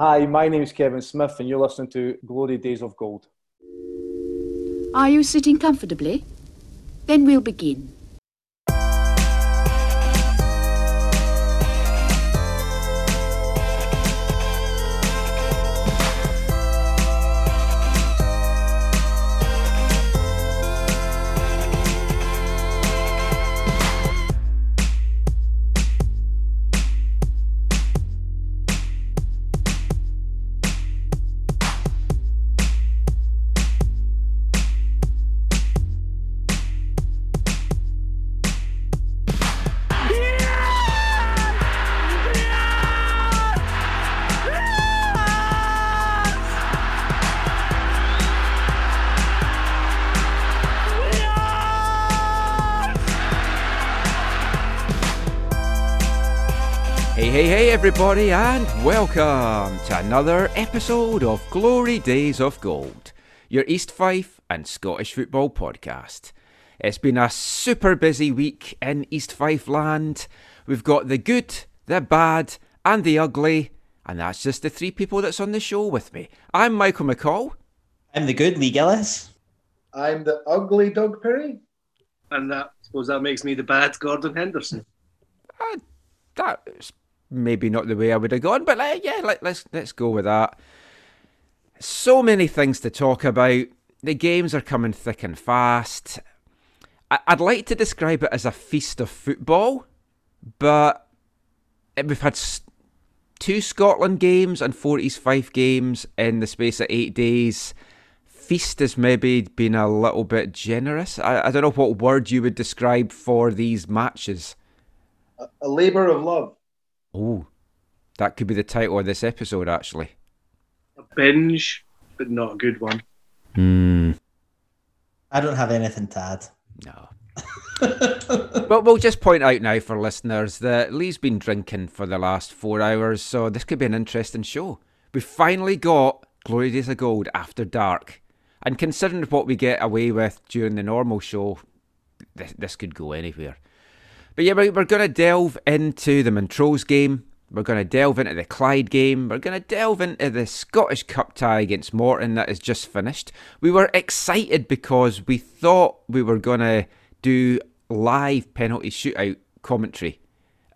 Hi, my name is Kevin Smith, and you're listening to Glory Days of Gold. Are you sitting comfortably? Then we'll begin. Everybody, and welcome to another episode of Glory Days of Gold, your East Fife and Scottish football podcast. It's been a super busy week in East Fife land. We've got the good, the bad, and the ugly, and that's just the three people that's on the show with me. I'm Michael McCall. I'm the good Lee Gillis. I'm the ugly Doug Perry. And that, I suppose that makes me the bad Gordon Henderson. Uh, that's maybe not the way I would have gone, but uh, yeah, let, let's let's go with that. So many things to talk about. The games are coming thick and fast. I, I'd like to describe it as a feast of football, but we've had two Scotland games and four East Fife games in the space of eight days. Feast has maybe been a little bit generous. I, I don't know what word you would describe for these matches. A, a labour of love. Oh, that could be the title of this episode, actually. A binge, but not a good one. Hmm. I don't have anything to add. No. but we'll just point out now for listeners that Lee's been drinking for the last four hours, so this could be an interesting show. We finally got Glory Days of Gold after dark. And considering what we get away with during the normal show, this, this could go anywhere. But yeah, we're, we're going to delve into the Montrose game. We're going to delve into the Clyde game. We're going to delve into the Scottish Cup tie against Morton that is just finished. We were excited because we thought we were going to do live penalty shootout commentary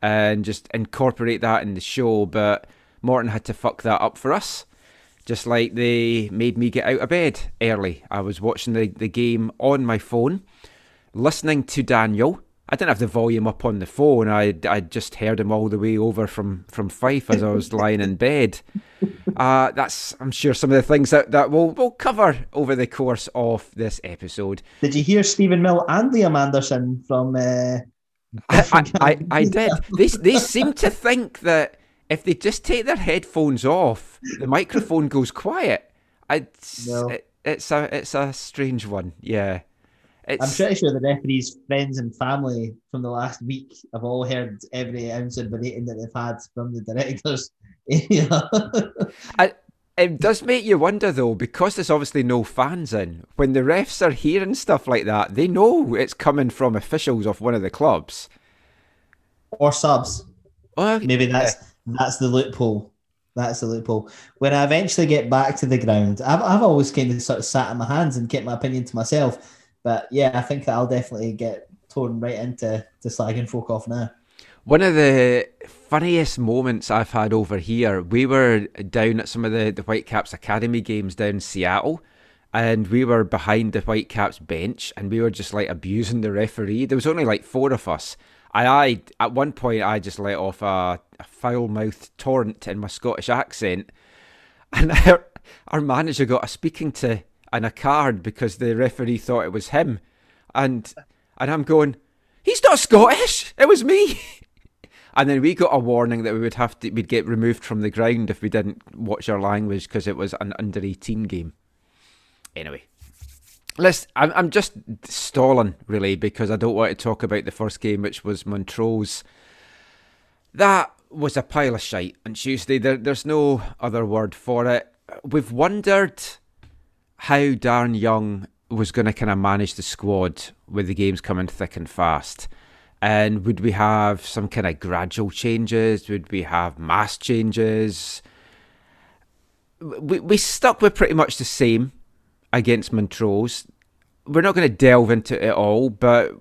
and just incorporate that in the show, but Morton had to fuck that up for us. Just like they made me get out of bed early. I was watching the, the game on my phone, listening to Daniel. I didn't have the volume up on the phone. I, I just heard him all the way over from, from Fife as I was lying in bed. Uh, that's I'm sure some of the things that, that we'll, we'll cover over the course of this episode. Did you hear Stephen Mill and Liam Anderson from? Uh, I, I, I, I did. They, they seem to think that if they just take their headphones off, the microphone goes quiet. It's, No. it, it's a it's a strange one. Yeah, I'm pretty sure the referees' friends and family from the last week have all heard every ounce of berating that they've had from the directors. Yeah. it does make you wonder though because there's obviously no fans in. When the refs are hearing stuff like that, they know it's coming from officials of one of the clubs. or subs. Oh, Maybe that's that's the loophole. That's the loophole. When I eventually get back to the ground, I've, I've always kind of sort of sat in my hands and kept my opinion to myself. But yeah, I think that I'll definitely get torn right into to slagging folk off now. One of the funniest moments I've had over here, we were down at some of the, the Whitecaps Academy games down in Seattle, and we were behind the Whitecaps bench, and we were just like abusing the referee. There was only like four of us. I, I at one point, I just let off a, a foul mouthed torrent in my Scottish accent, and our, our manager got a speaking to and a card because the referee thought it was him, and and I'm going, he's not Scottish. It was me. And then we got a warning that we would have to we'd get removed from the ground if we didn't watch our language because it was an under eighteen game. Anyway, let's. I'm I'm just stalling really because I don't want to talk about the first game, which was Montrose. That was a pile of shite on Tuesday. There, there's no other word for it. We've wondered how Darren Young was going to kind of manage the squad with the games coming thick and fast. And would we have some kind of gradual changes? Would we have mass changes? we we stuck with pretty much the same against Montrose. We're not going to delve into it all, but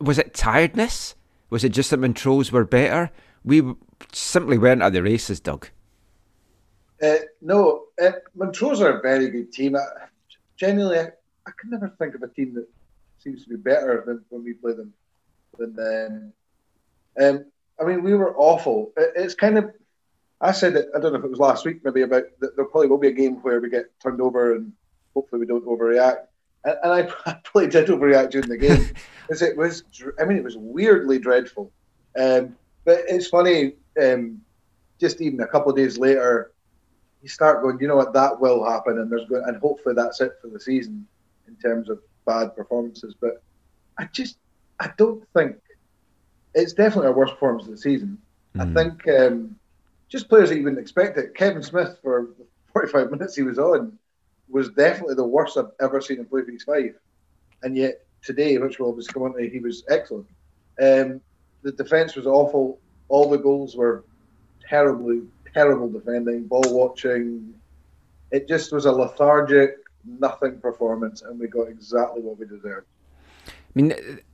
was it tiredness? Was it just that Montrose were better? We simply weren't at the races, Doug. Uh, no, uh, Montrose are a very good team. I, genuinely, I, I can never think of a team that seems to be better than when we play them. Than um, um, I mean, we were awful. It, it's kind of. I said it. I don't know if it was last week, maybe about that. There probably will be a game where we get turned over, and hopefully we don't overreact. And, and I, I probably did overreact during the game, because it was. I mean, it was weirdly dreadful. Um, but it's funny. Um, just even a couple of days later, you start going. You know what? That will happen, and there's going, and hopefully that's it for the season in terms of bad performances. But I just, I don't think it's definitely our worst performance of the season. Mm. I think um, just players that you wouldn't expect it. Kevin Smith for 45 minutes he was on was definitely the worst I've ever seen him play for East Fife, and yet today, which will obviously come on to, he was excellent. Um, the defence was awful. All the goals were terribly, terrible defending, ball watching. It just was a lethargic, nothing performance, and we got exactly what we deserved. I mean,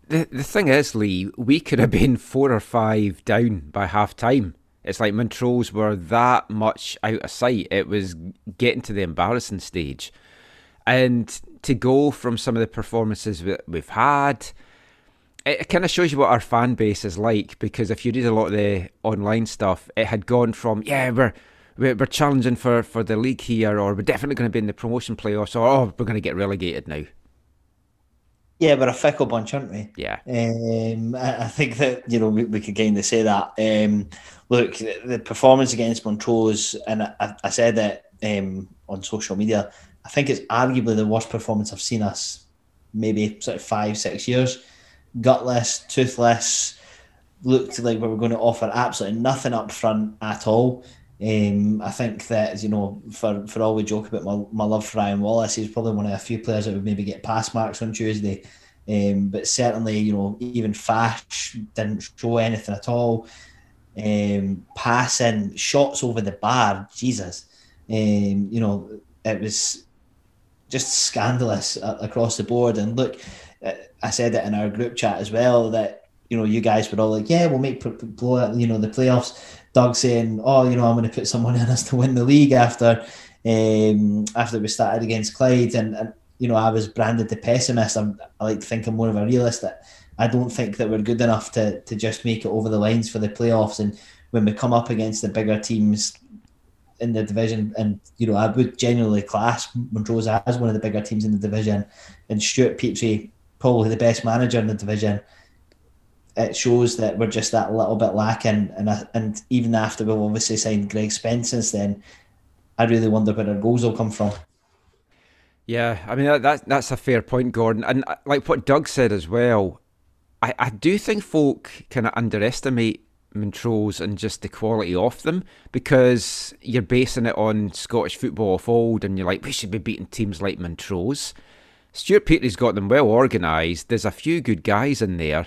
the the thing is, Lee, we could have been four or five down by half time. It's like Montrose were that much out of sight. It was getting to the embarrassing stage. And to go from some of the performances we've had, it kind of shows you what our fan base is like. Because if you read a lot of the online stuff, it had gone from, yeah, we're we're, challenging for, for the league here, or we're definitely going to be in the promotion playoffs, or oh, we're going to get relegated now. Yeah, we're a fickle bunch, aren't we? Yeah. Um, I, I, think that you know we, we could kind of say that. Um, look, the, the, performance against Montrose, and I, I said that um, on social media. I think it's arguably the worst performance I've seen us, maybe sort of five, six years. Gutless, toothless, looked like we were going to offer absolutely nothing up front at all. Um, I think that you know, for, for all we joke about my, my love for Ryan Wallace, he's probably one of a few players that would maybe get pass marks on Tuesday. Um, but certainly, you know, even Fash didn't show anything at all. Um, passing shots over the bar, Jesus, um, you know, it was just scandalous across the board. And look, uh, I said it in our group chat as well that you know you guys were all like, yeah, we'll make blow you know the playoffs. Doug saying, "Oh, you know, I'm going to put someone in us to win the league after um, after we started against Clyde." And, and you know, I was branded the pessimist. I'm, I like to think I'm more of a realist. That I don't think that we're good enough to to just make it over the lines for the playoffs. And when we come up against the bigger teams in the division, and you know, I would genuinely class Montrose as one of the bigger teams in the division, and Stuart Petrie probably the best manager in the division it shows that we're just that little bit lacking. And and even after we've obviously signed Greg Spence since then, I really wonder where our goals will come from. Yeah, I mean that, that's a fair point, Gordon, and uh, like what Doug said as well. I, I do think folk kind of underestimate Montrose and just the quality of them because you're basing it on Scottish football of old, and you're like, we should be beating teams like Montrose. Stuart Petrie's got them well organised. There's a few good guys in there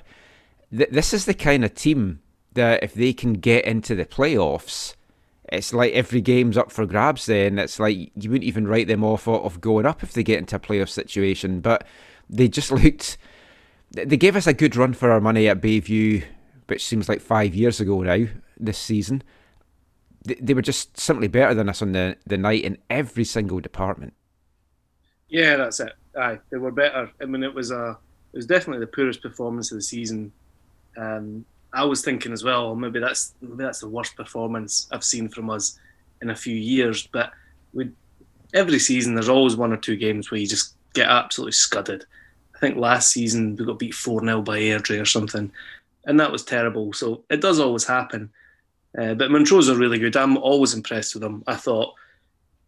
th- this is the kind of team that if they can get into the playoffs, it's like every game's up for grabs. Then it's like you wouldn't even write them off of going up if they get into a playoff situation. But they just looked. They gave us a good run for our money at Bayview, which seems like five years ago now. This season, they, were just simply better than us on the the night in every single department. Yeah, that's it. Aye, they were better. I mean, it was a it was definitely the poorest performance of the season um, I was thinking as well, maybe that's maybe that's the worst performance I've seen from us in a few years. But we every season there's always one or two games where you just get absolutely scudded. I think last season we got beat four 0 by Airdrie or something, and that was terrible. So it does always happen. Uh, but Montrose are really good. I'm always impressed with them. I thought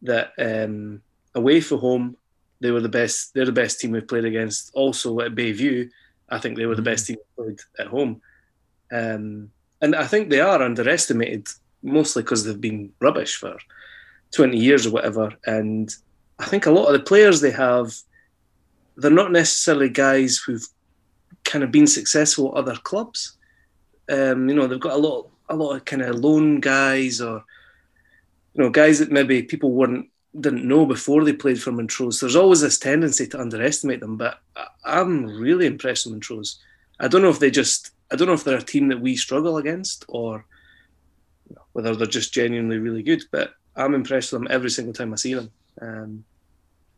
that um, away from home, they were the best. They're the best team we've played against. Also at Bayview, I think they were the best team we played at home. Um, and I think they are underestimated mostly because they've been rubbish for 20 years or whatever. And I think a lot of the players they have, they're not necessarily guys who've kind of been successful at other clubs. Um, you know, they've got a lot, a lot of kind of loan guys or you know, guys that maybe people weren't didn't know before they played for Montrose. There's always this tendency to underestimate them, but I'm really impressed with Montrose. I don't know if they just, I don't know if they're a team that we struggle against or whether they're just genuinely really good, but I'm impressed with them every single time I see them. Um,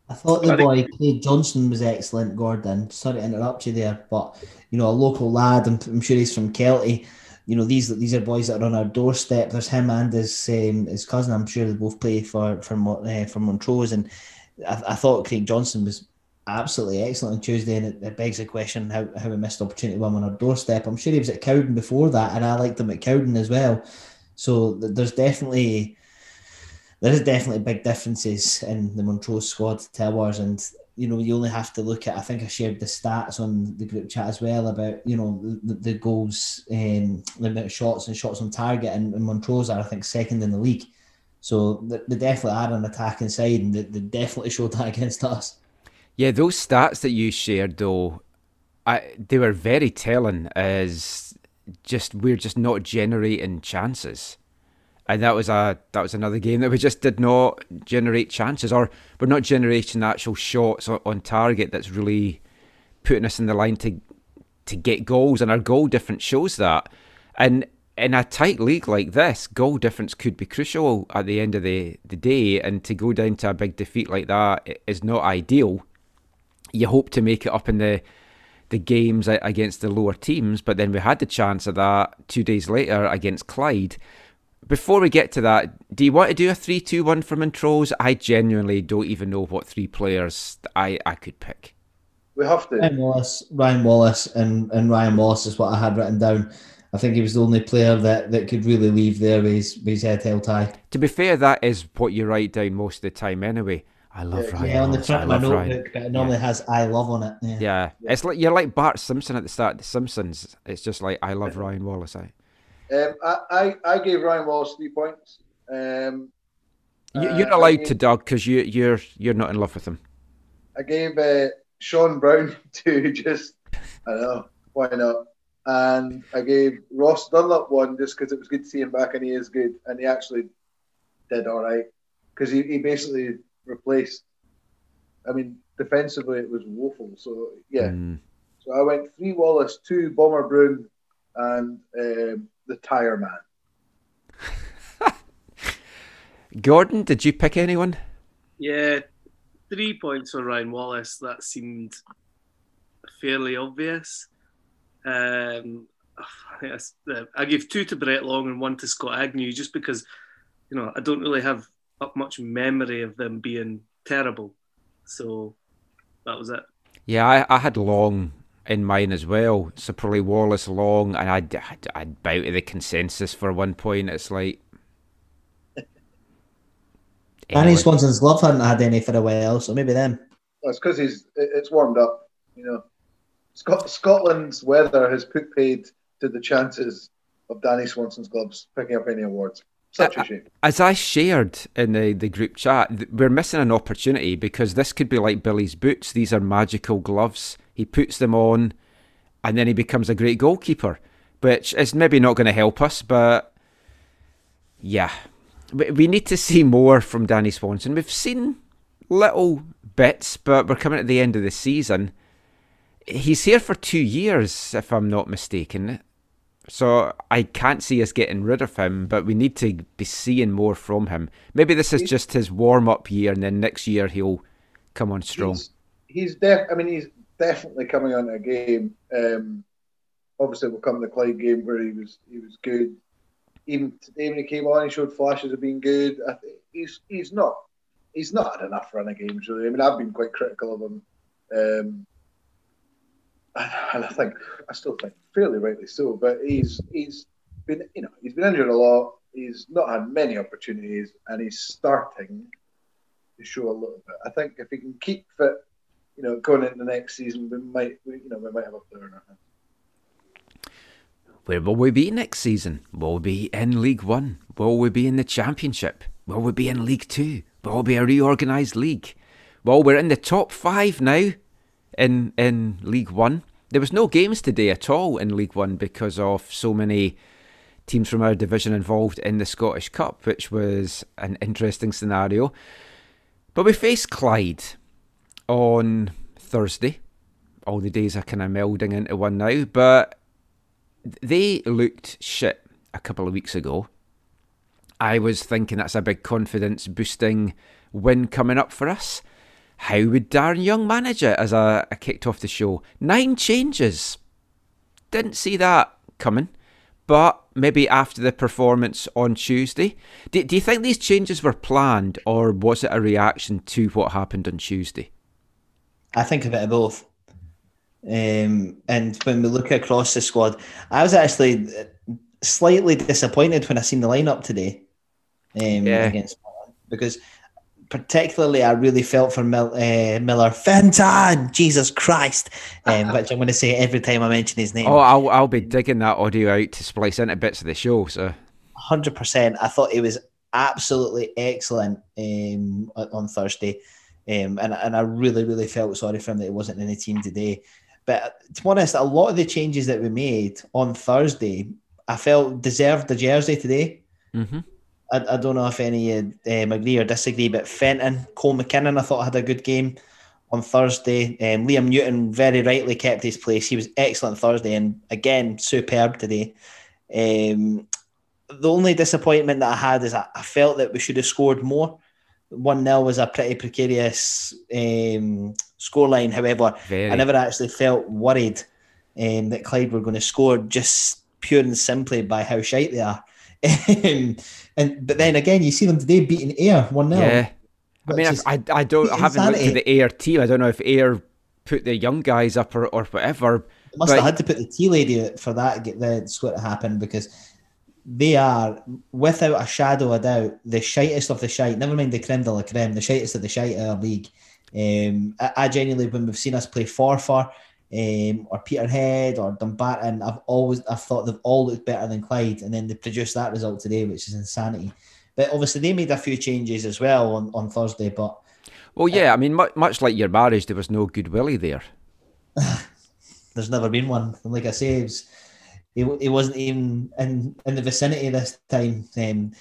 I thought the boy Craig Johnson was excellent, Gordon. Sorry to interrupt you there, but you know, a local lad, I'm, I'm sure he's from Kelty you know these these are boys that are on our doorstep. There's him and his um, his cousin. I'm sure they both play for for uh, for Montrose, and I, I, thought Craig Johnson was absolutely excellent on Tuesday, and it, it begs the question how how we missed opportunity one on our doorstep. I'm sure he was at Cowden before that, and I liked him at Cowden as well. So there's definitely there is definitely big differences in the Montrose squad to ours, and you know, you only have to look at. I think I shared the stats on the group chat as well about you know the, the goals, um, the amount of shots and shots on target, and, and Montrose are I think second in the league. So they, definitely are an attacking side, and they, they definitely showed that against us. Yeah, those stats that you shared though, I, they were very telling. As just we're just not generating chances and that was a that was another game that we just did not generate chances, or we're not generating actual shots on, target. That's really putting us in the line to to get goals, and our goal difference shows that. And in a tight league like this, goal difference could be crucial at the end of the, the day, and to go down to a big defeat like that is not ideal. You hope to make it up in the the games against the lower teams, but then we had the chance of that two days later against Clyde before we get to that, do you want to do a three-two-one for Montrose? I genuinely don't even know what three players I, I could pick. We have to. Ryan Wallace, Ryan Wallace, and, and Ryan Wallace is what I had written down. I think he was the only player that, that could really leave there with his, with his head held high. To be fair, that is what you write down most of the time anyway. I love yeah, Ryan. Yeah, on the front of my notebook, it normally yeah. has "I love" on it. Yeah. yeah. it's like you're like Bart Simpson at the start of The Simpsons. It's just like I love Ryan Wallace. I. Um, I, I, I gave Ryan Wallace three points. Um, you, are not uh, allowed gave, to, Doug, because you, you're you're not in love with him. I gave uh, Sean Brown two. just I don't know why not, and I gave Ross Dunlop one just because it was good to see him back and he is good and he actually did all right because he, he basically replaced. I mean, defensively it was woeful. So yeah, mm. so I went three Wallace, two Bomber Brown, and um, the Tire Man. Gordon, did you pick anyone? Yeah, three points for Ryan Wallace. That seemed fairly obvious. Um, I gave two to Brett Long and one to Scott Agnew just because, you know, I don't really have up much memory of them being terrible. So that was it. Yeah, I, I had Long in mine as well. So probably Wallace Long, and I'd, I'd, I'd bow to the consensus for one point. It's like. Danny Swanson's glove hadn't had any for a while, so maybe them. Well, it's because he's it's warmed up. You know, Scot- Scotland's weather has put paid to the chances of Danny Swanson's gloves picking up any awards. Such a shame. As I shared in the, the group chat, we're missing an opportunity because this could be like Billy's boots. These are magical gloves. He puts them on, and then he becomes a great goalkeeper, which is maybe not going to help us, but yeah. We need to see more from Danny Swanson. We've seen little bits, but we're coming at the end of the season. He's here for two years, if I'm not mistaken. So I can't see us getting rid of him, but we need to be seeing more from him. Maybe this is just his warm up year, and then next year he'll come on strong. He's, he's def. I mean, he's definitely coming on a game. Um, obviously, will come the Clyde game where he was he was good. Even today when he came on, he showed flashes of being good. Think he's he's not he's not had enough run of games really. I mean, I've been quite critical of him, um, and I think I still think fairly rightly so. But he's he's been you know he's been injured a lot. He's not had many opportunities, and he's starting to show a little bit. I think if he can keep fit you know, going into the next season, we might, we, you know, we might have a player in our hands. Where will we be next season? Will we be in League One? Will we be in the Championship? Will we be in League Two? Will we be a reorganised league? Well, we're in the top five now in in League One. There was no games today at all in League One because of so many teams from our division involved in the Scottish Cup, which was an interesting scenario. But we faced Clyde on Thursday. All the days are kind of melding into one now, but they looked shit a couple of weeks ago. I was thinking that's a big confidence boosting win coming up for us. How would Darren Young manage it as I, I kicked off the show? Nine changes. Didn't see that coming. But maybe after the performance on Tuesday. Do, do you think these changes were planned or was it a reaction to what happened on Tuesday? I think a bit of both. Um, and when we look across the squad, I was actually slightly disappointed when I seen the lineup today um, yeah. against because particularly I really felt for Mil- uh, Miller Fenton, Jesus Christ, um, which I'm going to say every time I mention his name. Oh, I'll, I'll be digging that audio out to splice into bits of the show. So, hundred percent. I thought it was absolutely excellent um, on Thursday, um, and and I really really felt sorry for him that he wasn't in the team today. But to be honest, a lot of the changes that we made on Thursday, I felt deserved the jersey today. Mm-hmm. I, I don't know if any um, agree or disagree, but Fenton, Cole McKinnon, I thought had a good game on Thursday. Um, Liam Newton very rightly kept his place. He was excellent Thursday and again superb today. Um, the only disappointment that I had is I, I felt that we should have scored more. 1 0 was a pretty precarious um, scoreline. However, very. I never actually felt worried um, that Clyde were going to score just pure and simply by how shite they are. Um, and but then again, you see them today beating Ayr one 0 Yeah, I mean, I, I don't I haven't looked at the Ayr team. I don't know if Ayr put the young guys up or, or whatever. They must but... have had to put the tea lady for that to get that's what happened because they are without a shadow of doubt the shittest of the shite. Never mind the creme de la creme, the shittest of the shite of our league. Um, I, I genuinely, when we've seen us play Forfar, um, or Peterhead or Dumbarton. I've always I've thought they've all looked better than Clyde, and then they produced that result today, which is insanity. But obviously they made a few changes as well on, on Thursday. But well, yeah, uh, I mean, much, much like your marriage, there was no Goodwillie there. There's never been one. And like I say, it, was, it, it wasn't even in in the vicinity this time. Um,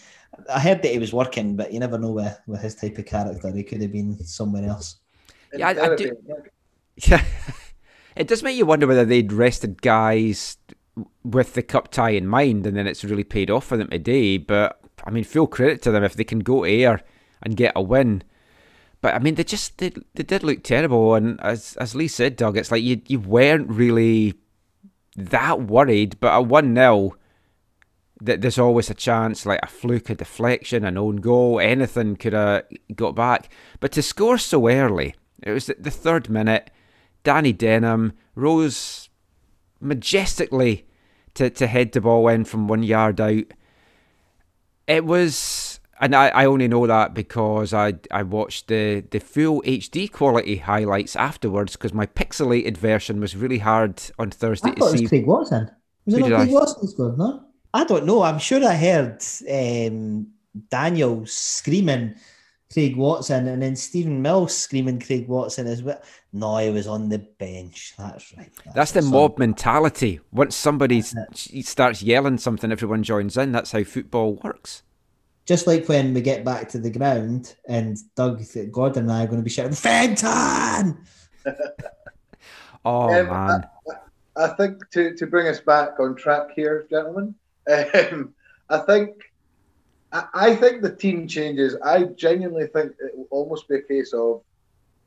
I heard that he was working, but you never know with, with his type of character. He could have been somewhere else. Yeah, I, I do. Yeah. It does make you wonder whether they'd rested guys with the cup tie in mind, and then it's really paid off for them today. But I mean, full credit to them if they can go Ayr and get a win. But I mean, they just they, they did look terrible, and as as Lee said, Doug, it's like you you weren't really that worried, but a one 0 that there's always a chance, like a fluke, a deflection, an own goal, anything could have got back. But to score so early, it was the third minute Danny Denham rose majestically to, to head the ball in from one yard out. It was, and I, I only know that because I I watched the, the full HD quality highlights afterwards because my pixelated version was really hard on Thursday I thought to. It was Craig Watson. Was it not Craig I? Watson scored, no? I don't know. I'm sure I heard um, Daniel screaming Craig Watson, and then Stephen Mills screaming Craig Watson as well. No, he was on the bench. That's right. That's, that's the mob mentality. Once somebody starts yelling something, everyone joins in. That's how football works. Just like when we get back to the ground and Doug Gordon and I are going to be shouting, Fenton! oh, um, man. I, I, think to, to bring us back on track here, gentlemen, um, I think I, think the team changes. I genuinely think it will almost be a case of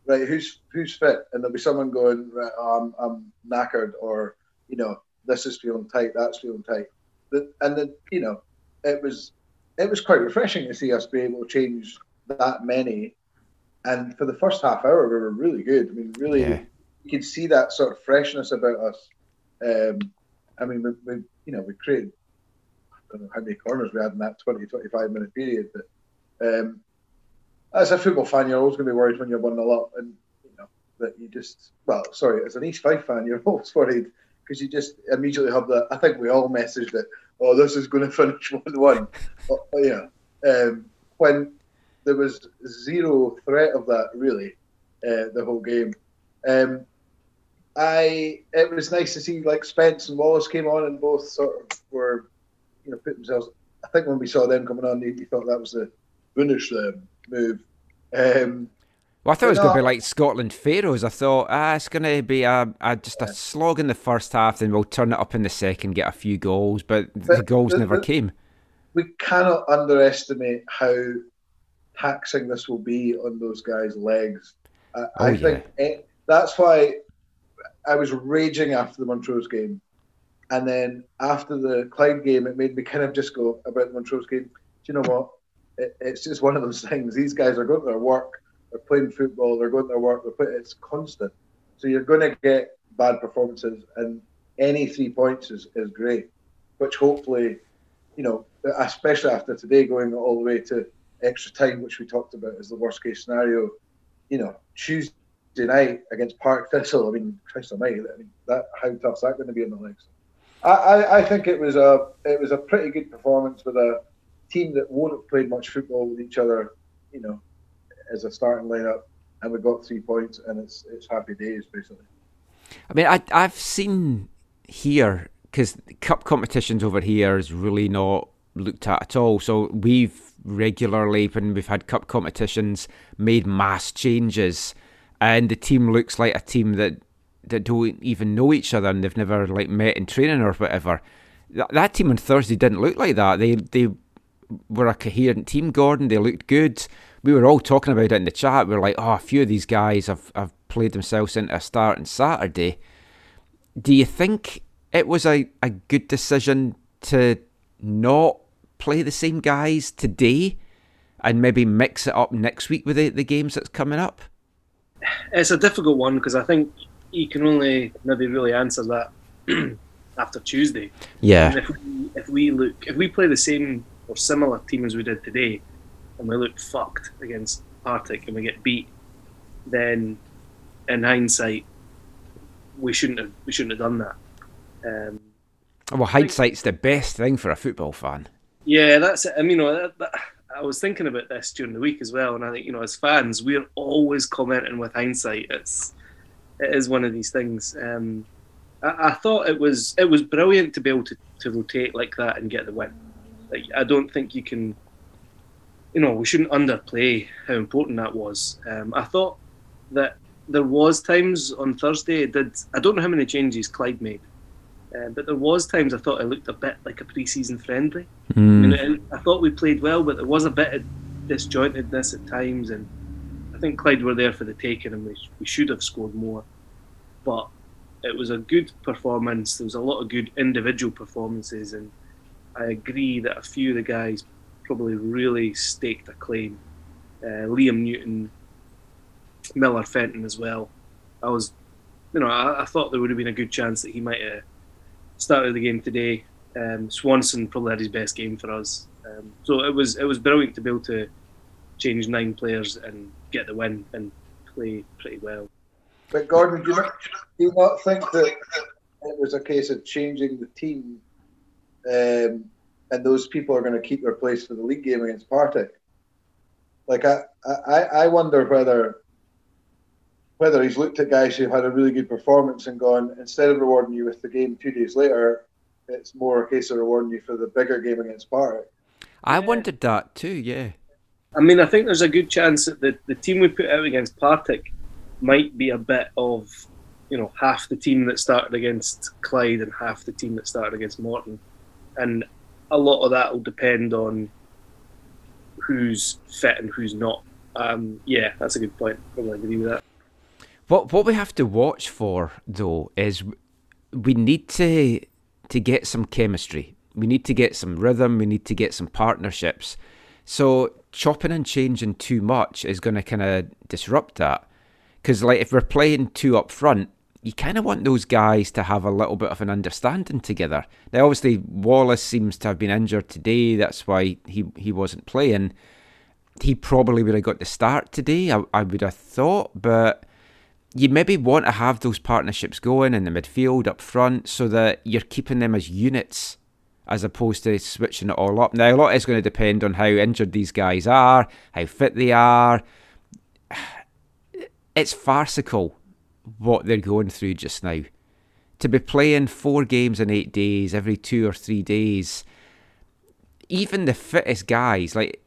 right, who's who's fit, and there'll be someone going, right, oh, I'm, I'm knackered, or you know, this is feeling tight, that's feeling tight. And then you know, it was it was quite refreshing to see us be able to change that many. And for the first half hour, we were really good. I mean, really, yeah. you could see that sort of freshness about us. Um, I mean, we, we you know we created I don't know how many corners we had in that 20, 25 minute period. But um, as a football fan, you're always going to be worried when you're 1 0 up. And, you know, that you just, well, sorry, as an East Fife fan, you're always worried because you just immediately have that. I think we all messaged that, oh, this is going to finish 1 1. oh, yeah. Um, when there was zero threat of that, really, uh, the whole game. Um, I it was nice to see like Spence and Wallace came on and both sort of were you know put themselves. I think when we saw them coming on, you, thought that was the Bunish move. Um, well, I thought it was going to be like Scotland Faroes. I thought, ah, it's going to be a, a just a slog in the first half, then we'll turn it up in the second, get a few goals, but, but the goals the, never the, came. We cannot underestimate how taxing this will be on those guys' legs. I, oh, I think it, that's why I was raging after the Montrose game. And then after the Clyde game, it made me kind of just go about the Montrose game. Do you know what? It, it's just one of those things. These guys are going to their work they're playing football, they're going to work, they're putting, it's constant. So you're going to get bad performances, and any three points is, is great, which hopefully, you know, especially after today going all the way to extra time, which we talked about as the worst case scenario, you know, Tuesday night against Partick Thistle, I mean, Christ almighty, I mean, that, how tough is that going to be in the legs? I, I think it was a it was a pretty good performance with a team that won't have played much football with each other, you know, as a starting lineup, and we got three points, and it's it's happy days basically. I mean, I I've seen here because cup competitions over here is really not looked at at all. So we've regularly, when we've had cup competitions, made mass changes, and the team looks like a team that that don't even know each other and they've never like met in training or whatever. That, that team on Thursday didn't look like that. They they were a coherent team. Gordon, they looked good we were all talking about it in the chat. We are like, oh, a few of these guys have, have played themselves into a start on Saturday. Do you think it was a, a good decision to not play the same guys today and maybe mix it up next week with the, the games that's coming up? It's a difficult one because I think you can only maybe really answer that after Tuesday. Yeah. If we, if we look, if we play the same or similar team as we did today, and we look fucked against Partick and we get beat, then in hindsight, we shouldn't have we shouldn't have done that. Um, well, hindsight's the best thing for a football fan. Yeah, that's it. I mean, you know, that, that, I was thinking about this during the week as well, and I think you know, as fans, we're always commenting with hindsight. It's it is one of these things. Um, I, I, thought it was it was brilliant to be able to, to rotate like that and get the win. Like, I don't think you can you know, we shouldn't underplay how important that was. Um, I thought that there was times on Thursday. Did. I don't know how many changes Clyde made, uh, but there was times I thought it looked a bit like a pre-season friendly. Mm. And, I thought we played well, but there was a bit of disjointedness at times, and I think Clyde were there for the taking, and we we should have scored more. But it was a good performance. There was a lot of good individual performances, and I agree that a few of the guys probably really staked a claim. Uh, Liam Newton, Miller Fenton as well. I was, you know, I, I, thought there would have been a good chance that he might have started the game today. Um, Swanson probably had his best game for us, um, so it was it was brilliant to be able to change nine players and get the win and play pretty well. But Gordon, do you not, do you not think that it was a case of changing the team um, and those people are going to keep their place for the league game against Partick. Like I, I, I wonder whether whether he's looked at guys who've had a really good performance and gone instead of rewarding you with the game two days later, it's more a case of rewarding you for the bigger game against Partick. I wondered that too. Yeah. I mean, I think there's a good chance that the, the team we put out against Partick might be a bit of, you know, half the team that started against Clyde and half the team that started against Morton. And a lot of that will depend on who's fit and who's not. Um, yeah, that's a good point. Probably agree with that. What what we have to watch for though is we need to to get some chemistry. We need to get some rhythm. We need to get some partnerships. So chopping and changing too much is going to kind of disrupt that. Because like if we're playing two up front, you kind of want those guys to have a little bit of an understanding together. Now, obviously, Wallace seems to have been injured today. That's why he, he wasn't playing. He probably would have got the start today, I, I would have thought, but you maybe want to have those partnerships going in the midfield up front so that you're keeping them as units as opposed to switching it all up. Now, a lot is going to depend on how injured these guys are, how fit they are. It's farcical what they're going through just now. To be playing four games in eight days, every two or three days, even the fittest guys, like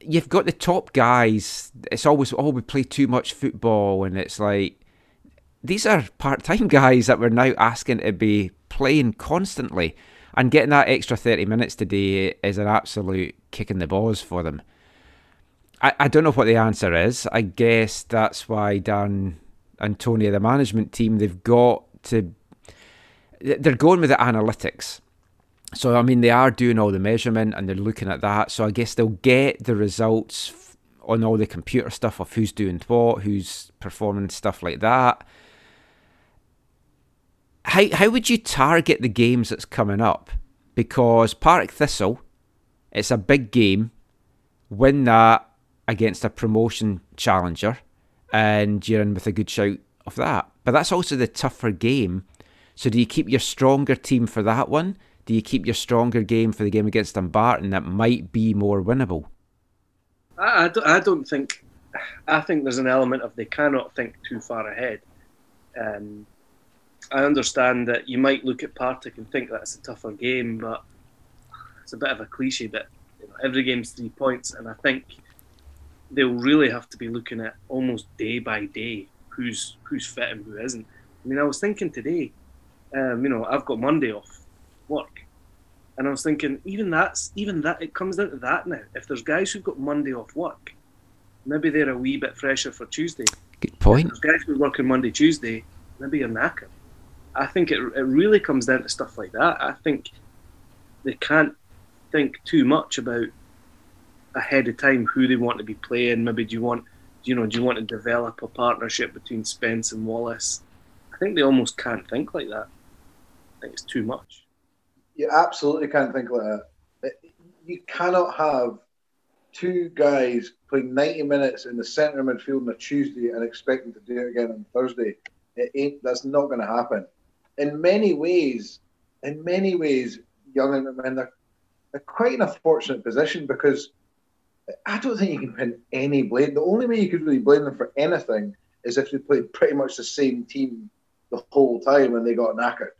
you've got the top guys. It's always oh we play too much football, and it's like these are part-time guys that we're now asking to be playing constantly, and getting that extra thirty minutes today is an absolute kick in the balls for them. I, I don't know what the answer is. I guess that's why Dan Antonio, the management team, they've got to. They're going with the analytics. So, I mean, they are doing all the measurement and they're looking at that. So, I guess they'll get the results on all the computer stuff of who's doing what, who's performing stuff like that. How, how would you target the games that's coming up? Because Partick Thistle, it's a big game. Win that against a promotion challenger and you're in with a good shout of that. But that's also the tougher game. So do you keep your stronger team for that one? Do you keep your stronger game for the game against Dumbarton that might be more winnable? I, I, don't, I don't think. I think there's an element of they cannot think too far ahead. Um, I understand that you might look at Partick and think that's a tougher game, but it's a bit of a cliche. But you know, every game's three points, and I think they'll really have to be looking at almost day by day who's who's fit and who isn't. I mean, I was thinking today, um, you know, I've got Monday off work, and I was thinking even that's even that it comes down to that now. If there's guys who've got Monday off work, maybe they're a wee bit fresher for Tuesday. Good point. If there's guys who are working Monday, Tuesday, maybe you're knackered. I think it it really comes down to stuff like that. I think they can't think too much about ahead of time who they want to be playing. Maybe do you want, you know, do you want to develop a partnership between Spence and Wallace? I think they almost can't think like that. I think it's too much. You absolutely can't think like that. You cannot have two guys playing 90 minutes in the centre midfield on a Tuesday and expecting to do it again on Thursday. It ain't. That's not going to happen. In many ways, in many ways, Young and McMahon are, are quite in a fortunate position because I don't think you can pin any blame. The only way you could really blame them for anything is if they played pretty much the same team the whole time and they got knackered.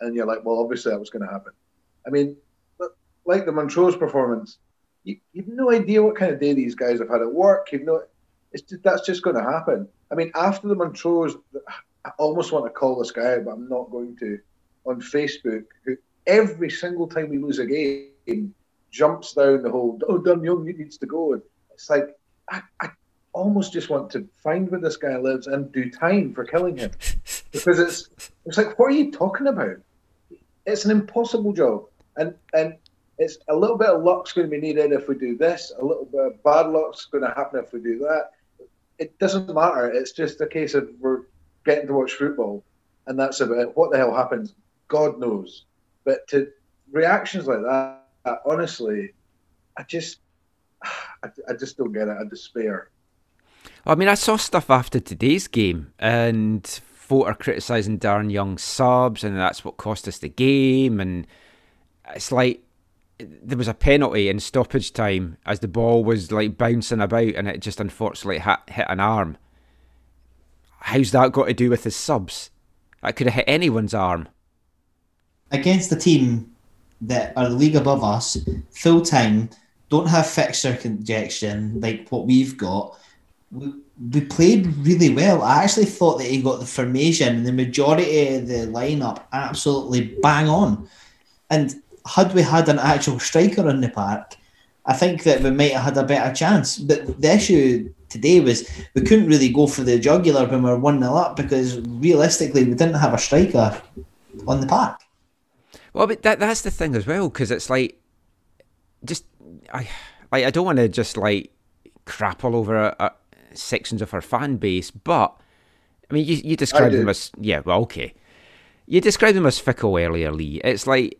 And you're like, well, obviously that was going to happen. I mean, like the Montrose performance, you, you've no idea what kind of day these guys have had at work. You've no, it's just, that's just going to happen. I mean, after the Montrose, I almost want to call this guy, but I'm not going to. On Facebook, who every single time we lose a game, jumps down the hole. oh, Darren Young needs to go. And it's like, I, I almost just want to find where this guy lives and do time for killing him. because it's it's like, what are you talking about? It's an impossible job. And and it's a little bit of luck's going to be needed if we do this, a little bit of bad luck's going to happen if we do that. It doesn't matter. It's just a case of we're getting to watch football, and that's about it. What the hell happens? God knows. But to reactions like that, uh, honestly, I just, I, I just don't get it. I despair. Well, I mean, I saw stuff after today's game, and folk are criticising Darren Young's subs, and that's what cost us the game. And it's like there was a penalty in stoppage time as the ball was like bouncing about, and it just unfortunately hit, hit an arm. How's that got to do with the subs? That could have hit anyone's arm. Against the team that are the league above us, full time, don't have fixture congestion like what we've got. We, we played really well. I actually thought that he got the formation and the majority of the lineup absolutely bang on. And had we had an actual striker in the park, I think that we might have had a better chance. But the issue today was we couldn't really go for the jugular when we were 1 0 up because realistically we didn't have a striker on the park. Well, but that that's the thing as well because it's like just I like I don't want to just like crap all over a, a sections of our fan base, but I mean you you described them as yeah well okay you described them as fickle earlier, Lee. It's like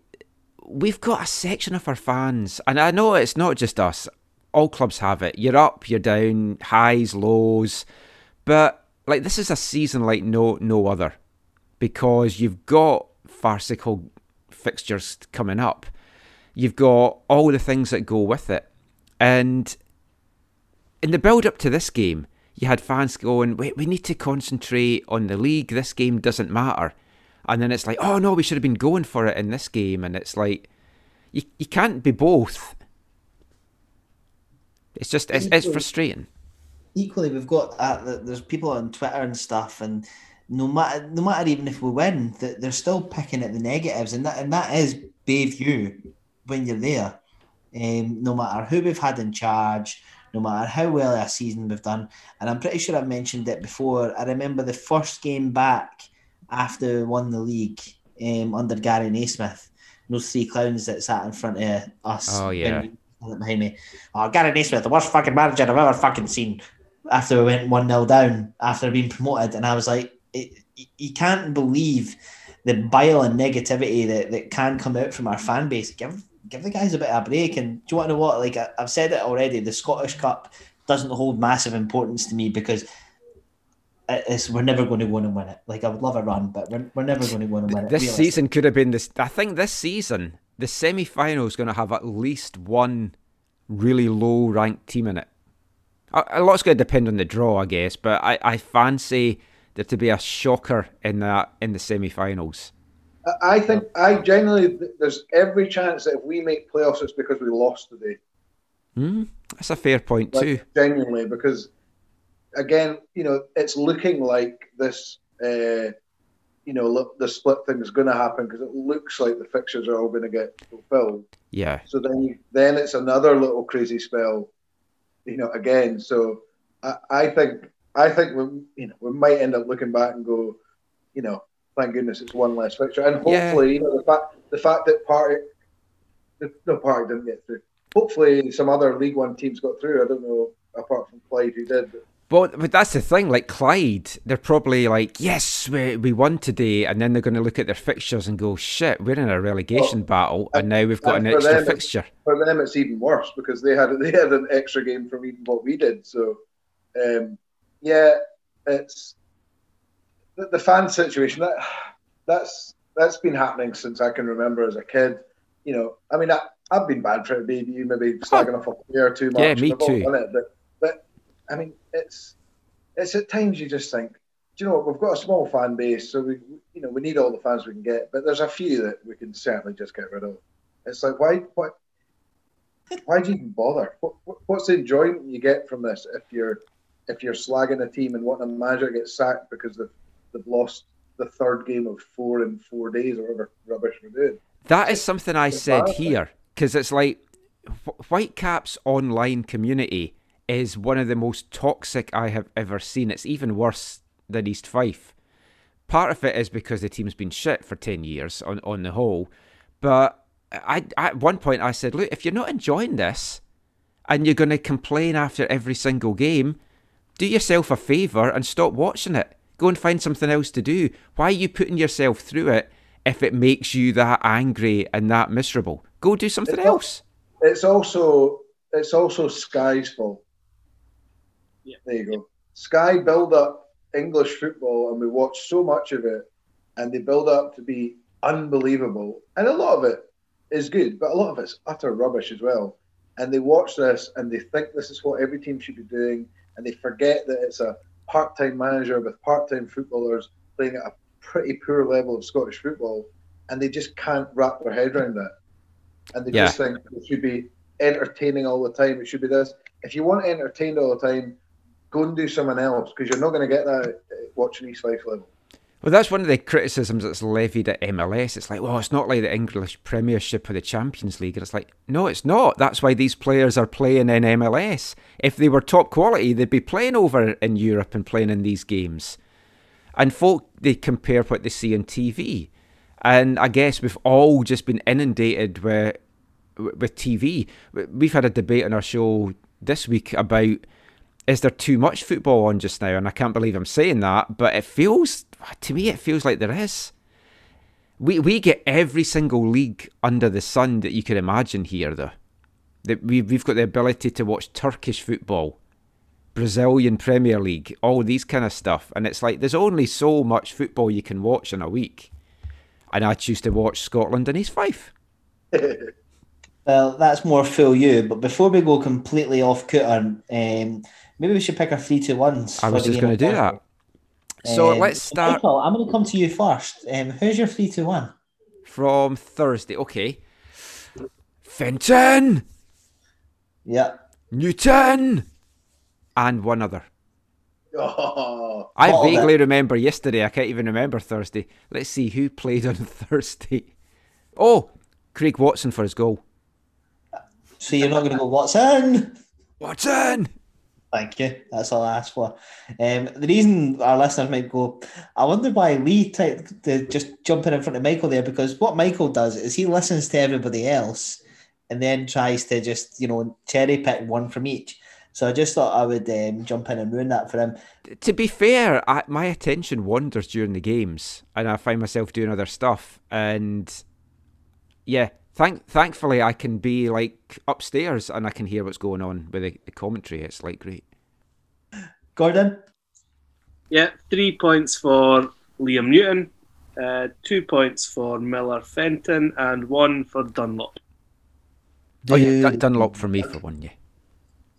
we've got a section of our fans, and I know it's not just us. All clubs have it. You're up, you're down, highs, lows, but like this is a season like no no other because you've got farcical fixtures coming up. You've got all the things that go with it. And in the build up to this game, you had fans going, wait, we need to concentrate on the league. This game doesn't matter. And then it's like, oh no, we should have been going for it in this game. And it's like, you, you can't be both. It's just it's, it's frustrating. Equally, we've got uh, there's people on Twitter and stuff, and no matter no matter even if we win, that they're still picking at the negatives, and that and that is Bayview when you're there. Um, no matter who we've had in charge, no matter how well a season we've done, and I'm pretty sure I've mentioned it before. I remember the first game back after we won the league um, under Gary Naismith. Those three clowns that sat in front of us. Oh yeah. Behind me. Oh, Gary Naismith, the worst fucking manager I've ever fucking seen. After we went 1 0 down, after being promoted. And I was like, it, you can't believe the bile and negativity that, that can come out from our fan base. Give give the guys a bit of a break. And do you want to know what? Like I, I've said it already. The Scottish Cup doesn't hold massive importance to me because it's, we're never going to go and win it. Like I would love a run, but we're, we're never going to go and win it. This season could have been this. I think this season the semi final is going to have at least one really low ranked team in it. A, a lot's going to depend on the draw, I guess, but I, I fancy there to be a shocker in that in the semi-finals. I think I genuinely there's every chance that if we make playoffs, it's because we lost today. Mm, that's a fair point like, too. Genuinely, because again, you know, it's looking like this. Uh, you know, look, the split thing is going to happen because it looks like the fixtures are all going to get fulfilled. Yeah. So then, you, then it's another little crazy spell. You know, again. So I, I think I think we, you know, we might end up looking back and go, you know, thank goodness it's one less fixture, and hopefully, yeah. you know, the fact the fact that Partick, no Partick didn't get through. Hopefully, some other League One teams got through. I don't know, apart from Clyde, who did. But, but that's the thing, like Clyde, they're probably like, yes, we, we won today, and then they're going to look at their fixtures and go, shit, we're in a relegation well, battle, and, and now we've got an extra fixture. For them, it's even worse because they had they had an extra game from even what we did. So, um, yeah, it's the, the fan situation that that's that's been happening since I can remember as a kid. You know, I mean, I, have been bad for a baby, maybe slagging off a player too much. Yeah, me too. It, but, but I mean, it's it's at times you just think, do you know what? We've got a small fan base, so we you know we need all the fans we can get, but there's a few that we can certainly just get rid of. It's like why why why do you even bother? What, what's the enjoyment you get from this if you're if you're slagging a team and wanting a manager to get sacked because they've, they've lost the third game of four in four days or whatever rubbish we're doing. That is something I said here because it's like Whitecaps online community is one of the most toxic I have ever seen. It's even worse than East Fife. Part of it is because the team's been shit for 10 years on, on the whole. But I, at one point I said, look, if you're not enjoying this and you're going to complain after every single game, do yourself a favour and stop watching it. Go and find something else to do. Why are you putting yourself through it if it makes you that angry and that miserable? Go do something it's else. it's also it's also Sky's fault. Yeah. There you go. Sky build up English football and we watch so much of it and they build up to be unbelievable. And a lot of it is good, but a lot of it's utter rubbish as well. And they watch this and they think this is what every team should be doing and they forget that it's a part-time manager with part-time footballers playing at a pretty poor level of Scottish football, and they just can't wrap their head around that. And they yeah. just think it should be entertaining all the time. It should be this. If you want entertained all the time, go and do something else because you're not going to get that watching East Fife level. Well, that's one of the criticisms that's levied at MLS. It's like, well, it's not like the English Premiership or the Champions League. And it's like, no, it's not. That's why these players are playing in MLS. If they were top quality, they'd be playing over in Europe and playing in these games. And folk, they compare what they see on TV. And I guess we've all just been inundated with, with TV. We've had a debate on our show this week about is there too much football on just now? And I can't believe I'm saying that, but it feels to me it feels like there is. We we get every single league under the sun that you can imagine here, though. That we we've got the ability to watch Turkish football, Brazilian Premier League, all these kind of stuff, and it's like there's only so much football you can watch in a week, and I choose to watch Scotland and East Fife. well, that's more for you. But before we go completely off cutter, um, maybe we should pick our three two ones. I was just going to do that. So um, let's start. Michael, I'm going to come to you first. Um, who's your three two one? From Thursday, okay. Fenton, Yeah. Newton, and one other. Oh, I All vaguely remember yesterday. I can't even remember Thursday. Let's see who played on Thursday. Oh, Craig Watson for his goal. So you're not going to go, Watson? Watson. Thank you. That's all I asked for. Um, the reason our listeners might go, I wonder why Lee tried to just jump in in front of Michael there because what Michael does is he listens to everybody else and then tries to just, you know, cherry pick one from each. So I just thought I would um, jump in and ruin that for him. To be fair, I, my attention wanders during the games, and I find myself doing other stuff. And yeah, thank thankfully I can be like upstairs and I can hear what's going on with the, the commentary. It's like great. Gordon? Yeah, three points for Liam Newton, uh, two points for Miller Fenton, and one for Dunlop. Oh yeah, Do- Dun- Dunlop for me for one. Yeah.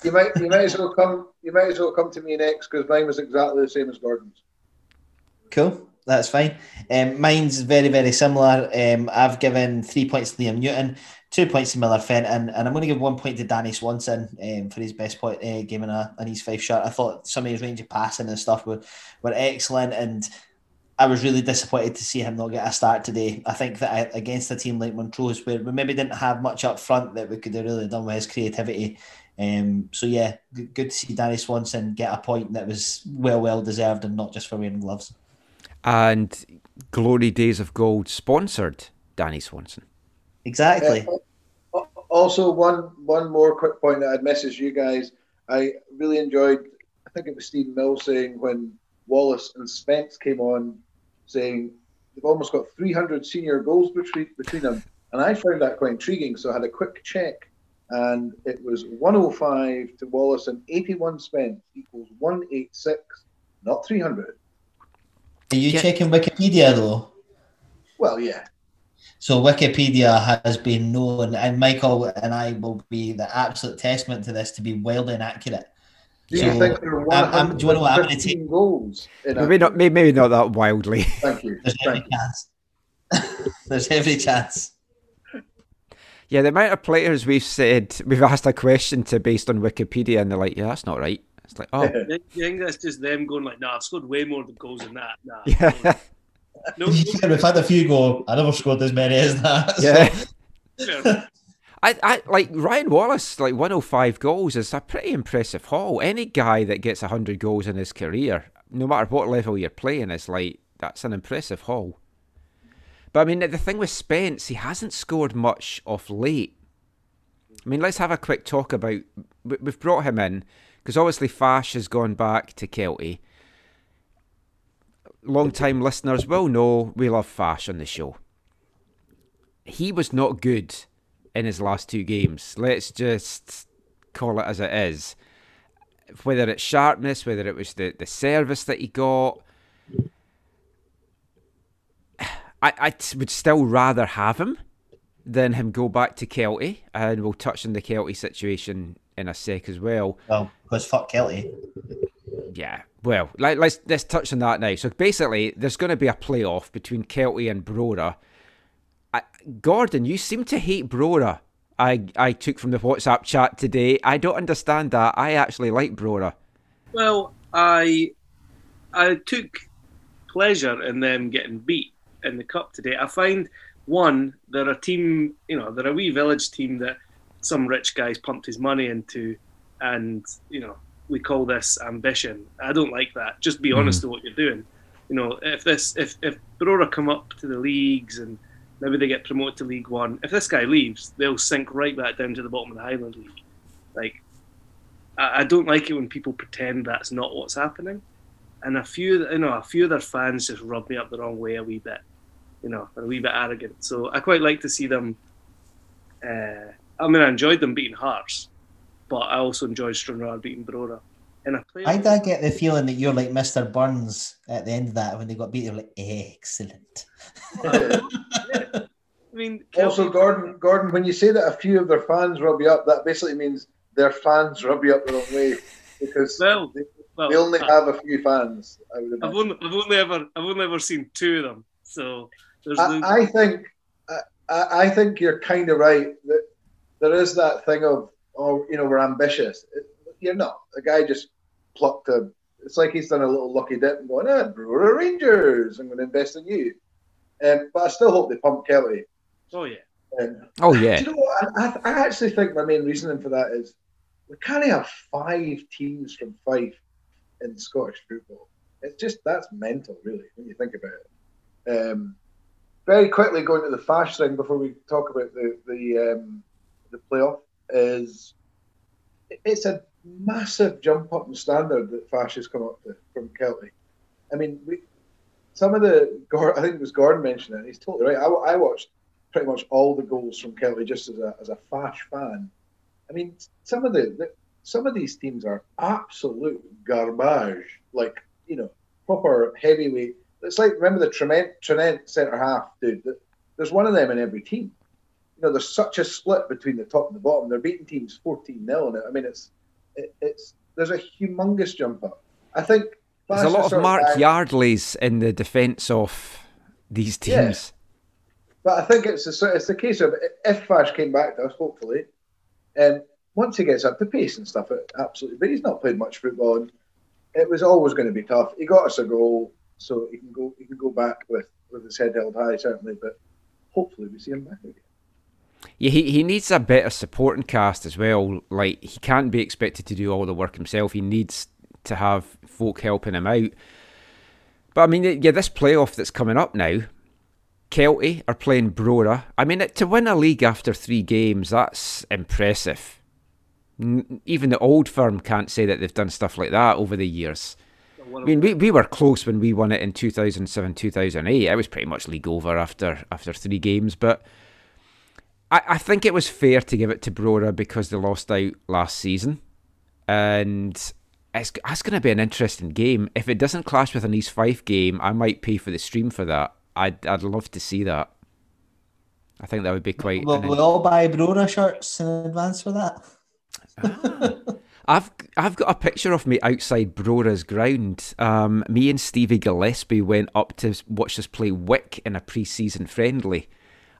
you might you might as well come you might as well come to me next because mine was exactly the same as Gordon's. Cool, that's fine. Um, mine's very, very similar. Um, I've given three points to Liam Newton, two points to Miller Fenton, and I'm going to give one point to Danny Swanson um, for his best point uh, game in a an East Fife shot. I thought some of his range of passing and stuff were, were excellent, and I was really disappointed to see him not get a start today. I think that I, against a team like Montrose, where we maybe didn't have much up front that we could have really done with his creativity. Um, so yeah, good, good to see Danny Swanson get a point that was well, well deserved, and not just for wearing gloves. And Glory Days of Gold sponsored Danny Swanson. Exactly. Uh, also, one one more quick point that I'd message you guys. I really enjoyed. I think it was Steve Mills saying when Wallace and Spence came on, saying they've almost got 300 senior goals between between them, and I found that quite intriguing. So I had a quick check, and it was 105 to Wallace and 81 Spence equals 186, not 300. Are you Yeah. checking Wikipedia though? Well, yeah. So Wikipedia has been known, and Michael and I will be the absolute testament to this to be wildly inaccurate. Do So, you think there are um, um, do you know what I'm gonna 115 goals? In Maybe not. Maybe, maybe not that wildly. Thank you. There's every you. chance. There's every chance. Yeah, the amount of players we've said we've asked a question to based on Wikipedia, and they're like, "Yeah, that's not right." It's like, oh, You think that's just them going like, "Nah, I've scored way more than goals than that." Nah, yeah, no, We've had a few go. I never scored as many as that. yeah. no, no. I, I like Ryan Wallace, like 105 goals is a pretty impressive haul. Any guy that gets 100 goals in his career, no matter what level you're playing, is like that's an impressive haul. But I mean, the thing with Spence, he hasn't scored much off late. I mean, let's have a quick talk about. We've brought him in because obviously Fash has gone back to Kelty. Long time listeners will know we love Fash on the show. He was not good in his last two games. Let's just call it as it is. Whether it's sharpness, whether it was the, the service that he got, I, I would still rather have him than him go back to Kelty. And we'll touch on the Kelty situation in a sec as well. Well, because fuck Kelty. Yeah, well, like, let's let's touch on that now. So basically, there's going to be a playoff between Kelty and Brora. I, Gordon, you seem to hate Brora. I I took from the WhatsApp chat today. I don't understand that. I actually like Brora. Well, I I took pleasure in them getting beat in the cup today. I find one, they're a team, you know, they're a wee village team that some rich guys pumped his money into, and you know, we call this ambition. I don't like that. Just be honest to what you're doing. You know, if this, if if Brora come up to the leagues and maybe they get promoted to League One, if this guy leaves, they'll sink right back down to the bottom of the Highland League. Like, I, I don't like it when people pretend that's not what's happening. And a few, you know, a few of their fans just rub me up the wrong way a wee bit. You know, a wee bit arrogant. So I quite like to see them. Uh, I mean, I enjoyed them beating Hearts, but I also enjoyed Stranraer beating Brora. And I played. I did get the feeling that you're like Mr. Burns at the end of that when they got beat. You're like, excellent. I mean, Also, Gordon, Gordon, when you say that a few of their fans rub you up, that basically means their fans rub you up the wrong way because Well, they, well, they only I- have a few fans. I would I've only, I've only ever, I've only ever seen two of them. So there's. I, the- I think, I, I think you're kind of right that there is that thing of oh, you know, we're ambitious. You're not. The guy just plucked a. It's like he's done a little lucky dip and going, ah, Brora Rangers, I'm going to invest in you. Um, but I still hope they pump Kelty. Oh yeah. Um, oh yeah. Do you know what? I, I, actually think my main reasoning for that is we can't have five teams from Fife in Scottish football. It's just that's mental, really, when you think about it. Um, very quickly going to the Fash thing before we talk about the the um, the playoff is it's a massive jump up in standard that Fash has come up to from Kelty. I mean, we, some of the I think it was Gordon mentioned it. He's totally right. I, I watched pretty much all the goals from Kelty just as a as a Fash fan. I mean, some of the, the some of these teams are absolute garbage. Like you know, proper heavyweight. It's like remember the Trent, Trent centre half dude. There's one of them in every team you know, there's such a split between the top and the bottom. They're beating teams 14 0. I mean, it's it, it's there's a humongous jump up. I think there's a lot of Mark Yardleys in the defence of these teams. Yeah. But I think it's a, it's a case of if Fash came back to us, hopefully, and um, once he gets up to pace and stuff, it, absolutely. But he's not played much football, and it was always going to be tough. He got us a goal, so he can go he can go back with with his head held high certainly. But hopefully, we see him back again. Yeah, he, he needs a better supporting cast as well. Like he can't be expected to do all the work himself. He needs to have folk helping him out. But I mean, yeah, this playoff that's coming up now, Kelty are playing Brora. I mean, to win a league after three games, that's impressive. Even the old firm can't say that they've done stuff like that over the years. I mean, we, we were close when we won it in 2007, 2008. It was pretty much league over after after three games, but I, I think it was fair to give it to Brora because they lost out last season. And it's, that's going to be an interesting game. If it doesn't clash with an East Fife game, I might pay for the stream for that. I'd, I'd love to see that. I think that would be quite. Will we all buy Brora shirts in advance for that? Ah. I've I've got a picture of me outside Brora's ground. Um, me and Stevie Gillespie went up to watch us play Wick in a pre-season friendly,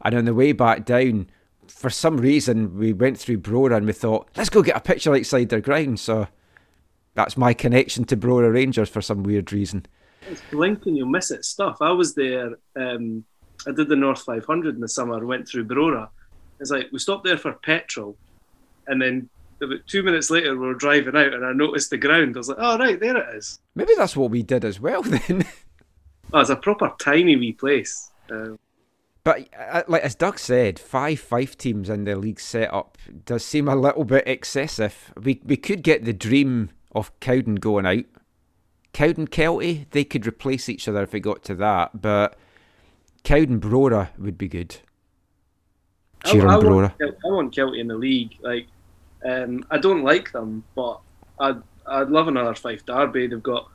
and on the way back down, for some reason we went through Brora and we thought, let's go get a picture outside their ground. So that's my connection to Brora Rangers for some weird reason. It's blinking, you'll miss it stuff. I was there. Um, I did the North 500 in the summer. Went through Brora. It's like we stopped there for petrol, and then about two minutes later we were driving out, and I noticed the ground. I was like, "Oh right, there it is." Maybe that's what we did as well then. oh, it's a proper tiny wee place. Uh, but uh, like as Doug said, five five teams in the league setup does seem a little bit excessive. We we could get the dream of Cowden going out. Cowden Kelty, they could replace each other if it got to that, but Cowden Brora would be good. Cheer I, I Brora. Want, I want Kelty in the league. Like, um, I don't like them, but I'd I'd love another Fife derby. They've got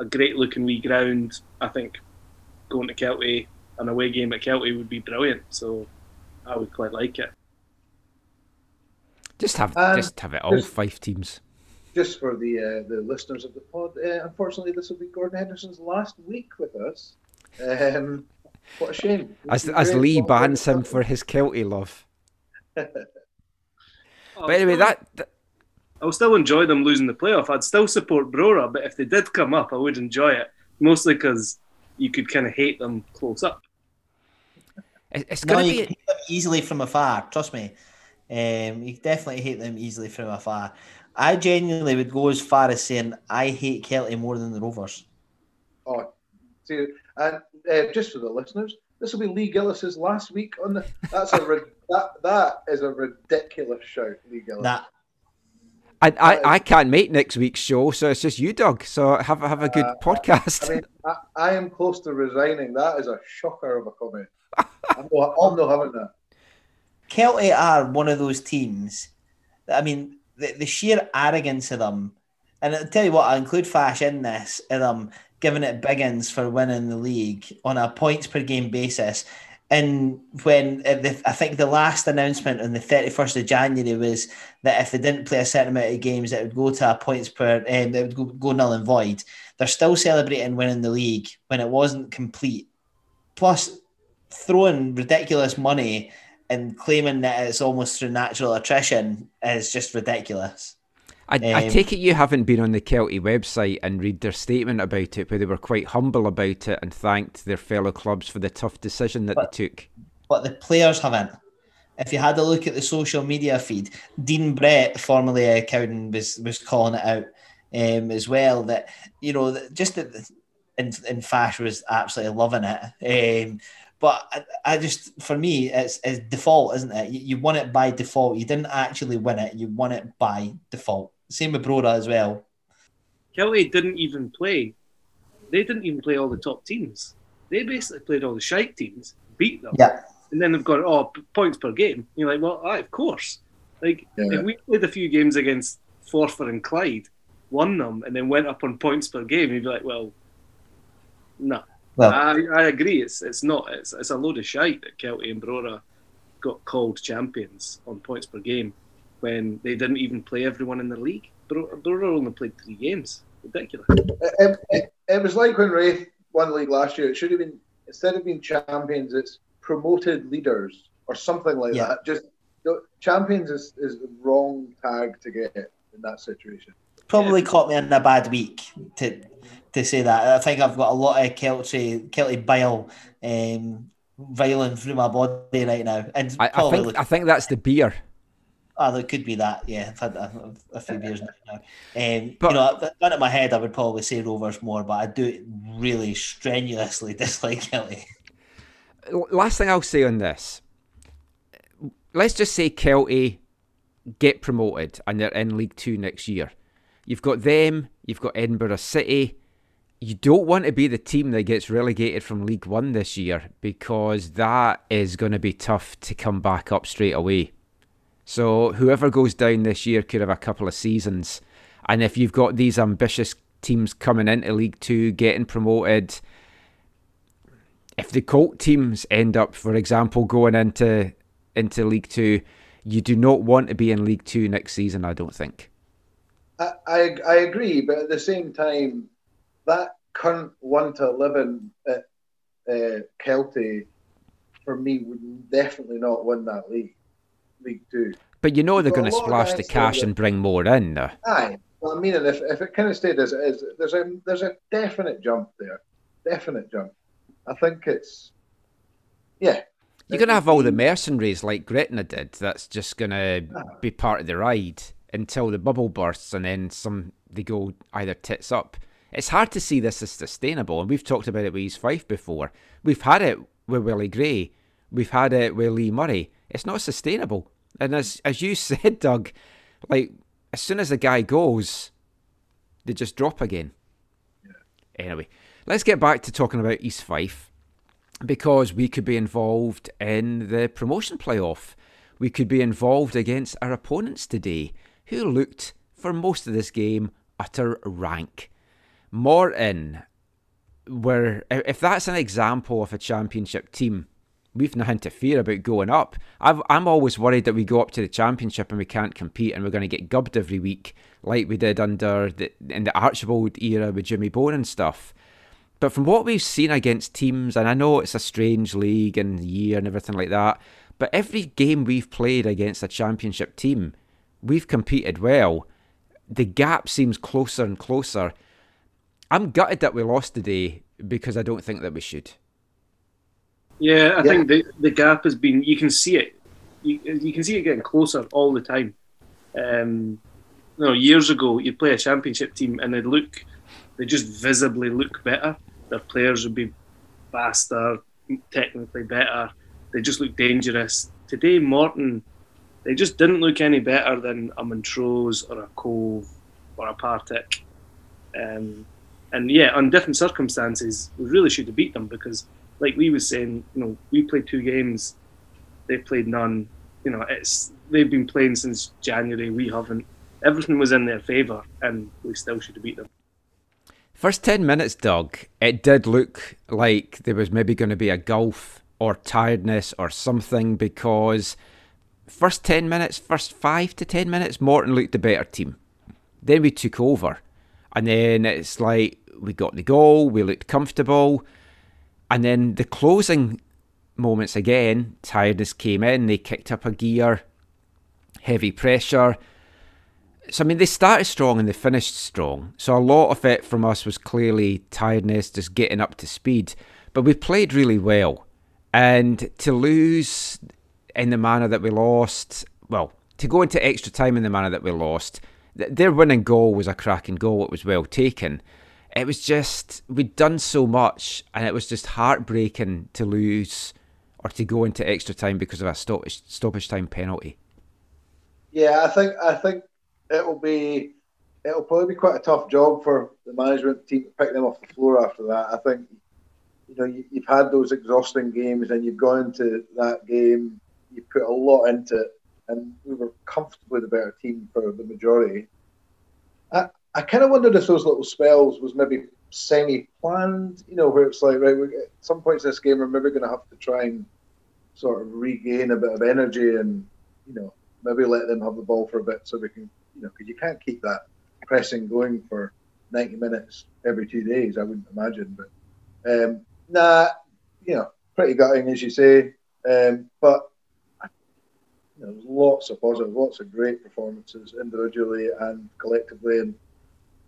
a great looking wee ground. I think going to Kelty an away game at Kelty would be brilliant. So I would quite like it. Just have um, just have it all just, five teams. Just for the uh, the listeners of the pod, uh, unfortunately, this will be Gordon Henderson's last week with us. Um, what a shame. As as Lee bans him for his Kelty love. but anyway, that, that I'll still enjoy them losing the playoff. I'd still support Brora, but if they did come up, I would enjoy it. Mostly because you could kind of hate them close up. It's going to no, be hate them easily from afar. Trust me, um, you definitely hate them easily from afar. I genuinely would go as far as saying I hate Kelty more than the Rovers. Oh, see, and uh, just for the listeners, this will be Lee Gillis's last week on the. That's a that that is a ridiculous shout, Lee Gillis. That I, I, I can't make next week's show, so it's just you, Doug. So have have a good uh, podcast. I mean, I, I, am close to resigning. That is a shocker of a comment. I'm, not, I'm not having that. Kelty are one of those teams. That, I mean, the, the sheer arrogance of them, and I'll tell you what, I include Fash in this, of them giving it biggins for winning the league on a points per game basis and when uh, the, I think the last announcement on the 31st of January was that if they didn't play a certain amount of games, it would go to a points per, um, it would go, go null and void. They're still celebrating winning the league when it wasn't complete. Plus, throwing ridiculous money and claiming that it's almost through natural attrition is just ridiculous. I, um, I, take it you haven't been on the Kelty website and read their statement about it, where they were quite humble about it and thanked their fellow clubs for the tough decision that but, they took. But the players haven't. If you had a look at the social media feed, Dean Brett, formerly uh, Cowden, was was calling it out um, as well. That you know, just that, in in Fash was absolutely loving it. Um, but I, I, just, for me, it's, it's default, isn't it? You, you won it by default. You didn't actually win it. You won it by default. Same with Brora as well. Kelty didn't even play. They didn't even play all the top teams. They basically played all the shite teams, beat them. Yeah. And then they've got oh points per game. You're like, well, aye, of course. Like yeah. if we played a few games against Forfar and Clyde, won them, and then went up on points per game, you'd be like, well, no. Well, I, I agree. It's it's not. It's, it's a load of shite that Kelty and Brora got called champions on points per game when they didn't even play everyone in the league. Brora only played three games. Ridiculous. It, it, it, was like when Raith won the league last year. It should have been instead of being champions, it's promoted leaders or something like yeah. that. Just champions is, is the wrong tag to get in that situation. Probably yeah. caught me in a bad week to to say that. I think I've got a lot of Kelty Kelty bile um, violin through my body right now. And I, I think I think that's the beer. Oh, there could be that. Yeah, I've had a, a few beers now. Um, but, you know, gun in my head, I would probably say Rovers more, but I do really strenuously dislike Kelty. Last thing I'll say on this. Let's just say Kelty get promoted and they're in League Two next year. You've got them, you've got Edinburgh City. You don't want to be the team that gets relegated from League One this year because that is going to be tough to come back up straight away. So whoever goes down this year could have a couple of seasons. And if you've got these ambitious teams coming into League Two, getting promoted, if the Colt teams end up, for example, going into into League Two, you do not want to be in League Two next season. I don't think. I I, I agree, but at the same time, that current one to eleven at uh, Kelty, for me, would definitely not win that league. League Two. But you know they're going to splash the cash and bring more in, though. Aye, well, I mean, if, if it kind of stayed as it is, there's a there's a definite jump there, definite jump. I think it's yeah. You're going to have all the mercenaries like Gretna did. That's just going to ah. be part of the ride until the bubble bursts, and then some they go either tits up. It's hard to see this as sustainable, and we've talked about it with East Fife before. We've had it with Willie Gray, we've had it with Lee Murray. It's not sustainable. And as as you said, Doug, like as soon as the guy goes, they just drop again. Yeah. Anyway, let's get back to talking about East Fife because we could be involved in the promotion playoff. We could be involved against our opponents today, who looked for most of this game utter rank. Morton, where if that's an example of a championship team we've nothing to fear about going up. i am always worried that we go up to the championship and we can't compete and we're going to get gubbed every week, like we did under the in the Archibald era with Jimmy Bone and stuff. But from what we've seen against teams, and I know it's a strange league and year and everything like that, but every game we've played against a championship team, we've competed well. The gap seems closer and closer. I'm gutted that we lost today because I don't think that we should. Yeah, I yeah. think the, the gap has been, you can see it. You, you can see it getting closer all the time. Um, you know, years ago, you'd play a championship team and they'd look, they just visibly look better. Their players would be faster, technically better. They just look dangerous. Today, Morton, they just didn't look any better than a Montrose or a Cove or a Partick. Um, and yeah, on different circumstances, we really should have beat them because like we was saying, you know, we played two games, they played none. You know, it's they've been playing since January. We haven't. Everything was in their favour, and we still should have beat them. First ten minutes, Doug, it did look like there was maybe going to be a gulf or tiredness or something because first ten minutes, first five to ten minutes, Morton looked the better team. Then we took over, and then it's like we got the goal, we looked comfortable and then the closing moments again, tiredness came in, they kicked up a gear, heavy pressure. So, I mean, they started strong and they finished strong. So, a lot of it from us was clearly tiredness, just getting up to speed. But we played really well. And to lose in the manner that we lost, well, to go into extra time in the manner that we lost, their winning goal was a cracking goal. It was well taken. It was just, we'd done so much, and it was just heartbreaking to lose or to go into extra time because of a stoppage, stoppage time penalty. Yeah, I think I think it will be it'll probably be quite a tough job for the management team to pick them off the floor after that. I think you know you, have had those exhausting games and you've gone into that game, you put a lot into it, and we were comfortably the better team for the majority. I, kind of wondered if those little spells was maybe semi-planned, you know, where it's like, right, at some points in this game, we're maybe going to have to try and sort of regain a bit of energy and, you know, maybe let them have the ball for a bit so we can, you know, because you can't keep that pressing going for 90 minutes every two days, I wouldn't imagine. But, um, nah, you know, pretty gutting, as you say. Um, but you know, there's lots of positives, lots of great performances individually and collectively. And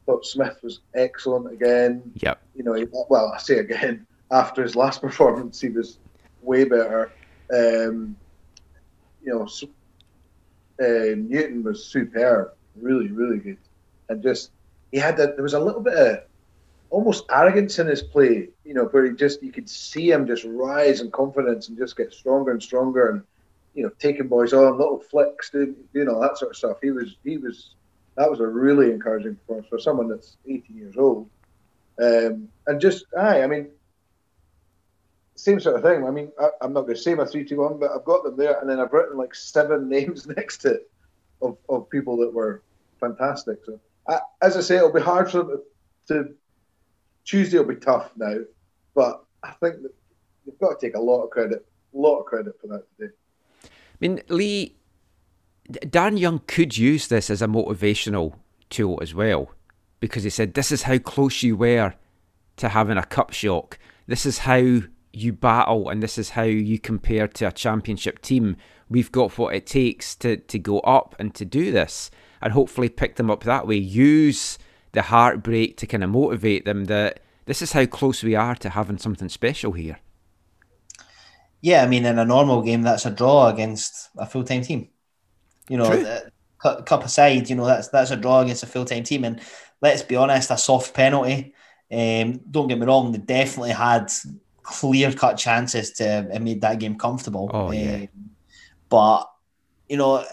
thought Smith was excellent again. Yep. You know, he, well, I say again, after his last performance, he was way better. Um, you know, uh, Newton was superb, really, really good, and just he had that. There was a little bit of almost arrogance in his play, you know, where he just you could see him just rise in confidence and just get stronger and stronger, and you know, taking boys on, little flicks, doing, doing all that sort of stuff. He was he was that was a really encouraging performance for someone that's 18 years old, um, and just aye, I mean, same sort of thing. I mean, I, am not going to say my three, two, one, but I've got them there, and then I've written like seven names next to it of, of people that were fantastic. So, I, as I say, it'll be hard for them to, to Tuesday. Will be tough now, but I think that you've got to take a lot of credit, a lot of credit for that today. I mean, Lee, Darren Young could use this as a motivational tool as well, because he said, "This is how close you were to having a cup shock. This is how." you battle and this is how you compare to a championship team. We've got what it takes to, to go up and to do this and hopefully pick them up that way. Use the heartbreak to kind of motivate them that this is how close we are to having something special here. Yeah, I mean, in a normal game, that's a draw against a full time team. You know, the, cup aside, you know that's that's a draw against a full time team, and let's be honest, a soft penalty. Um, don't get me wrong, they definitely had clear cut chances to have made that game comfortable. Oh, yeah. Um, but, you know,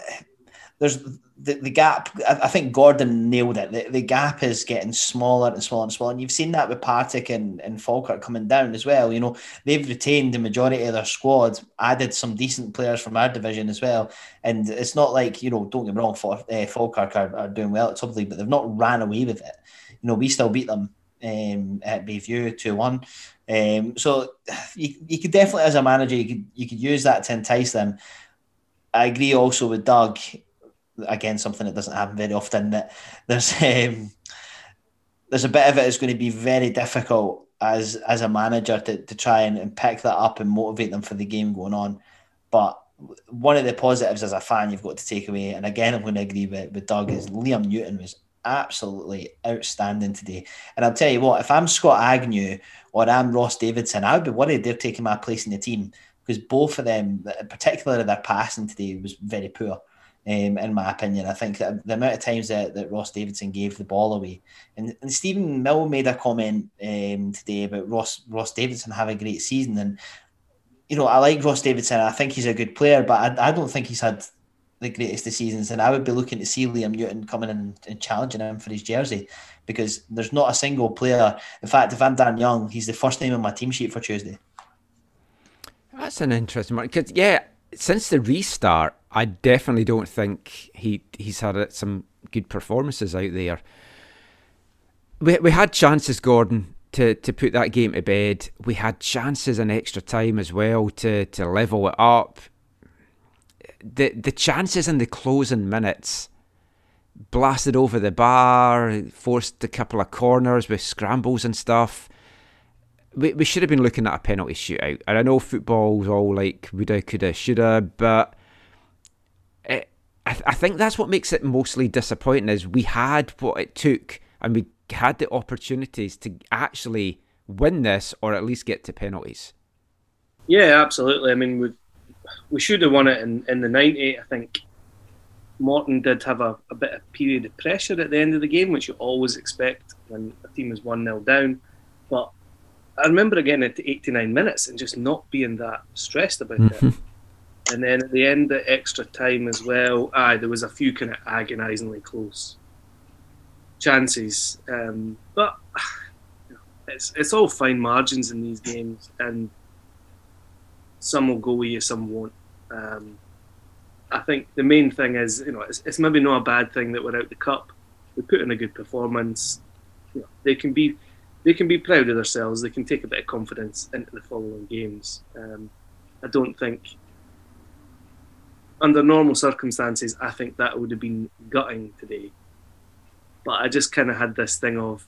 there's the, the gap. I, think Gordon nailed it. The, the gap is getting smaller and smaller and smaller. And you've seen that with Partick and, and Falkirk coming down as well. You know, they've retained the majority of their squad, added some decent players from our division as well. And it's not like, you know, don't get me wrong, for, uh, Falkirk are, are doing well at top league, but they've not ran away with it. You know, we still beat them um, at Bayview 2 1. Um, so you, you could definitely, as a manager, you could you could use that to entice them. I agree also with Doug. Again, something that doesn't happen very often. That there's um, there's a bit of it is going to be very difficult as as a manager to, to try and, and pick that up and motivate them for the game going on. But one of the positives as a fan you've got to take away, and again I'm going to agree with, with Doug, is Liam Newton was absolutely outstanding today. And I'll tell you what, if I'm Scott Agnew or I'm Ross Davidson, I would be worried they're taking my place in the team because both of them, particularly their passing today, was very poor. Um, in my opinion, I think that the amount of times that, that Ross Davidson gave the ball away, and, and Stephen Mill made a comment um, today about Ross Ross Davidson having a great season, and you know I like Ross Davidson. I think he's a good player, but I, I don't think he's had the greatest of seasons, and I would be looking to see Liam Newton coming in and challenging him for his jersey because there's not a single player. In fact, if I'm Darren Young, he's the first name on my team sheet for Tuesday. That's an interesting one because yeah, since the restart, I definitely don't think he he's had uh, some good performances out there. We we had chances, Gordon, to to put that game to bed. We had chances in extra time as well to to level it up the the chances in the closing minutes blasted over the bar, forced a couple of corners with scrambles and stuff. We, we should have been looking at a penalty shootout. And I know football's all like woulda, coulda, shoulda, but it, I, th- I think that's what makes it mostly disappointing is we had what it took and we had the opportunities to actually win this or at least get to penalties. Yeah, absolutely. I mean, we we should have won it in, in the 90. I think Morton did have a, a bit of period of pressure at the end of the game, which you always expect when a team is 1 0 down. But I remember again at 89 minutes and just not being that stressed about Mm-hmm. it. And then at the end of extra time as well, aye, there was a few kind of agonisingly close chances. Um, but it's it's all fine margins in these games, and some will go with you, some won't. Um, I think the main thing is, you know, it's, it's maybe not a bad thing that we're out the cup. We put in a good performance. You know, they can be they can be proud of themselves. They can take a bit of confidence into the following games. Um, I don't think, under normal circumstances, I think that would have been gutting today. But I just kind of had this thing of,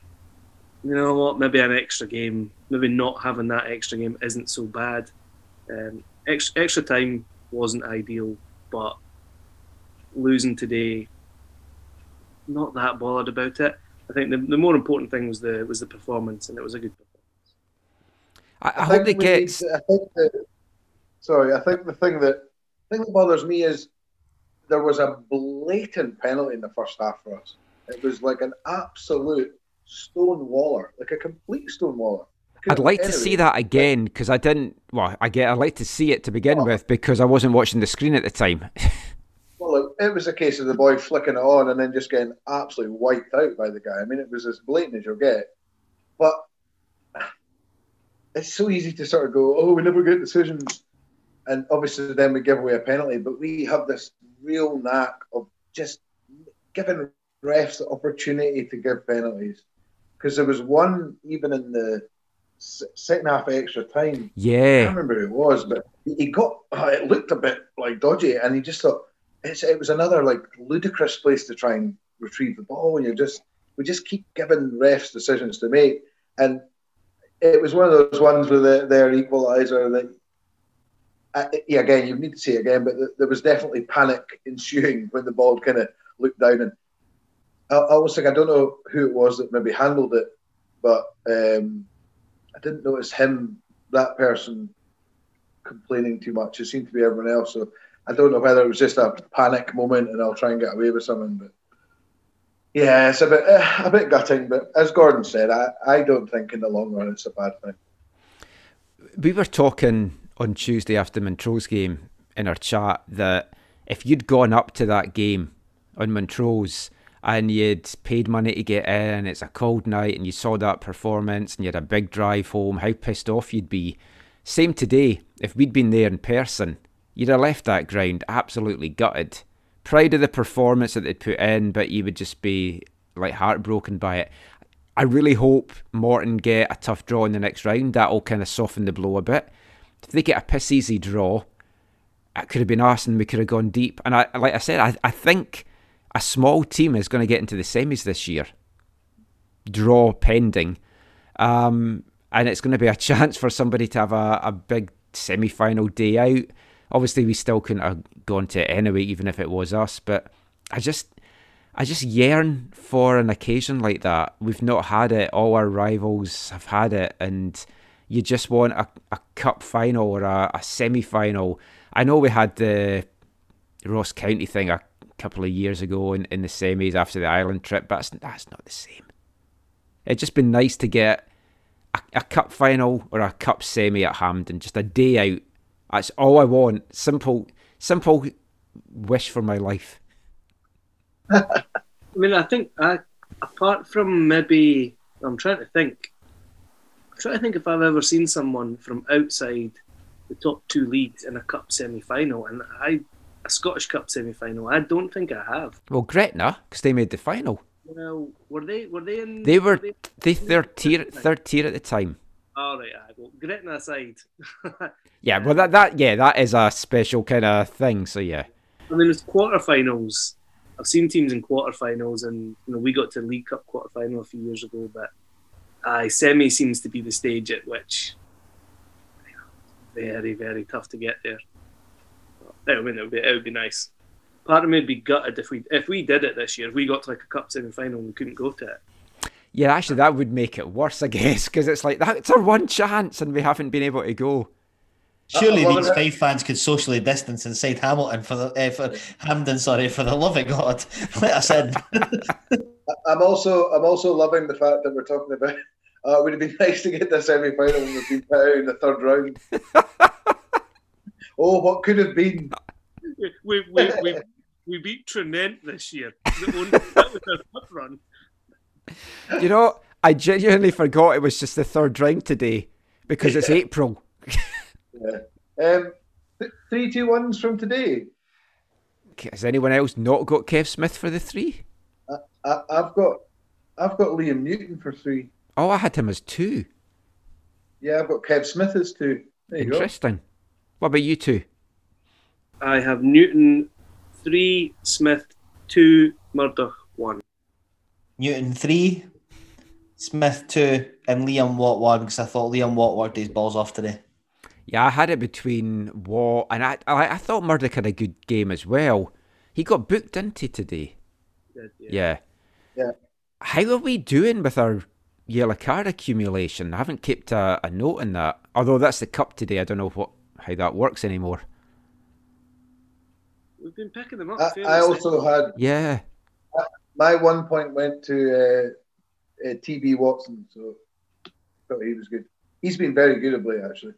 you know what, maybe an extra game, maybe not having that extra game isn't so bad. Um, extra, extra time wasn't ideal, but losing today, not that bothered about it. I think the, the more important thing was the was the performance, and it was a good performance. I, I, I hope they think we get. to- I think that. Sorry, I think the thing that thing that bothers me is there was a blatant penalty in the first half for us. It was like an absolute stone waller, like a complete stone waller. I'd like to see that again because I didn't. Well, I get. I'd like to see it to begin Oh. with because I wasn't watching the screen at the time. It, was a case of the boy flicking it on and then just getting absolutely wiped out by the guy. I mean, it was as blatant as you'll get. But it's so easy to sort of go, oh, we never get decisions. And obviously, then we give away a penalty. But we have this real knack of just giving refs the opportunity to give penalties. Because there was one, even in the second half extra time, Yeah, I can't remember who it was, but he got uh, it looked a bit like dodgy, and he just thought it was another like ludicrous place to try and retrieve the ball. And you just we just keep giving refs decisions to make, and it was one of those ones with the, their equaliser that. Uh, yeah, again, you need to see it again, but th- there was definitely panic ensuing when the ball kind of looked down, and I, I was like, I don't know who it was that maybe handled it, but um, I didn't notice him, that person, complaining too much. It seemed to be everyone else. So I don't know whether it was just a panic moment and I'll try and get away with something. But yeah, it's a bit uh, a bit gutting. But as Gordon said, I, I don't think in the long run it's a bad thing. we were talking on Tuesday after Montrose game in our chat that if you'd gone up to that game on Montrose and you'd paid money to get in, it's a cold night, and you saw that performance and you had a big drive home, how pissed off you'd be. Same today, if we'd been there in person, you'd have left that ground absolutely gutted. Proud of the performance that they'd put in, but you would just be like heartbroken by it. I really hope Morton get a tough draw in the next round. That'll kind of soften the blow a bit. If they get a piss easy draw, it could have been us and we could have gone deep. And I, like I said, I, I think a small team is going to get into the semis this year. Draw pending. Um, and it's going to be a chance for somebody to have a, a big semi final day out. Obviously, we still couldn't have gone to it anyway, even if it was us. But I just, I just yearn for an occasion like that. We've not had it. All our rivals have had it, and you just want a, a cup final or a, a semi final. I know we had the Ross County thing a couple of years ago in, in the semis after the Ireland trip, but that's, that's not the same. It'd just been nice to get a, a cup final or a cup semi at Hampden, just a day out. That's all I want. Simple, simple wish for my life. I mean, I think I, apart from maybe, I'm trying to think. I'm trying to think if I've ever seen someone from outside the top two leagues in a cup semi-final, and I a Scottish Cup semi-final. I don't think I have. Well, Gretna, because they made the final. Well, were they? Were they in? They were they, they third tier, third tier at the time. All right, aye, well, Gretna aside. Yeah, well that that yeah that is a special kind of thing. So yeah, I mean, it's quarterfinals. I've seen teams in quarterfinals, and you know we got to League Cup quarterfinal a few years ago, but I semi seems to be the stage at which very very tough to get there. I mean, it would be it would be nice. Part of me would be gutted if we if we did it this year. If we got to like a cup semi final and we couldn't go to it. Yeah, actually, that would make it worse, I guess, because it's like that's our one chance and we haven't been able to go. Surely Uh, these uh, Fife fans could socially distance inside Hamilton for the uh, for Hampden. Sorry, for the love of God, let us in. I'm also I'm also loving the fact that we're talking about. Uh, would it be nice to get the semi final when we've been put out in the third round? oh, what could have been? We we we, we, we beat Tranent this year. The only, that was our cup run. You know, I genuinely forgot it was just the third round today because it's April. Um, th- three, two, ones from today. Has anyone else not got Kev Smith for the three? I, I've got I've got Liam Newton for three. Oh, I had him as two. Yeah, I've got Kev Smith as two. There you go. Interesting. What about you two? I have Newton three, Smith two, Murdoch one. Newton three, Smith two, and Liam Watt one because I thought Liam Watt worked his balls off today. Yeah, I had it between Watt and I. I, I thought Murdoch had a good game as well. He got booked into today. Did, Yeah. Yeah. How are we doing with our yellow card accumulation? I haven't kept a, a note on that. Although that's the cup today, I don't know what how that works anymore. We've been picking them up. I, I also had Yeah. My one point went to uh, uh, TB Watson, so I thought he was good. He's been very good of late, actually.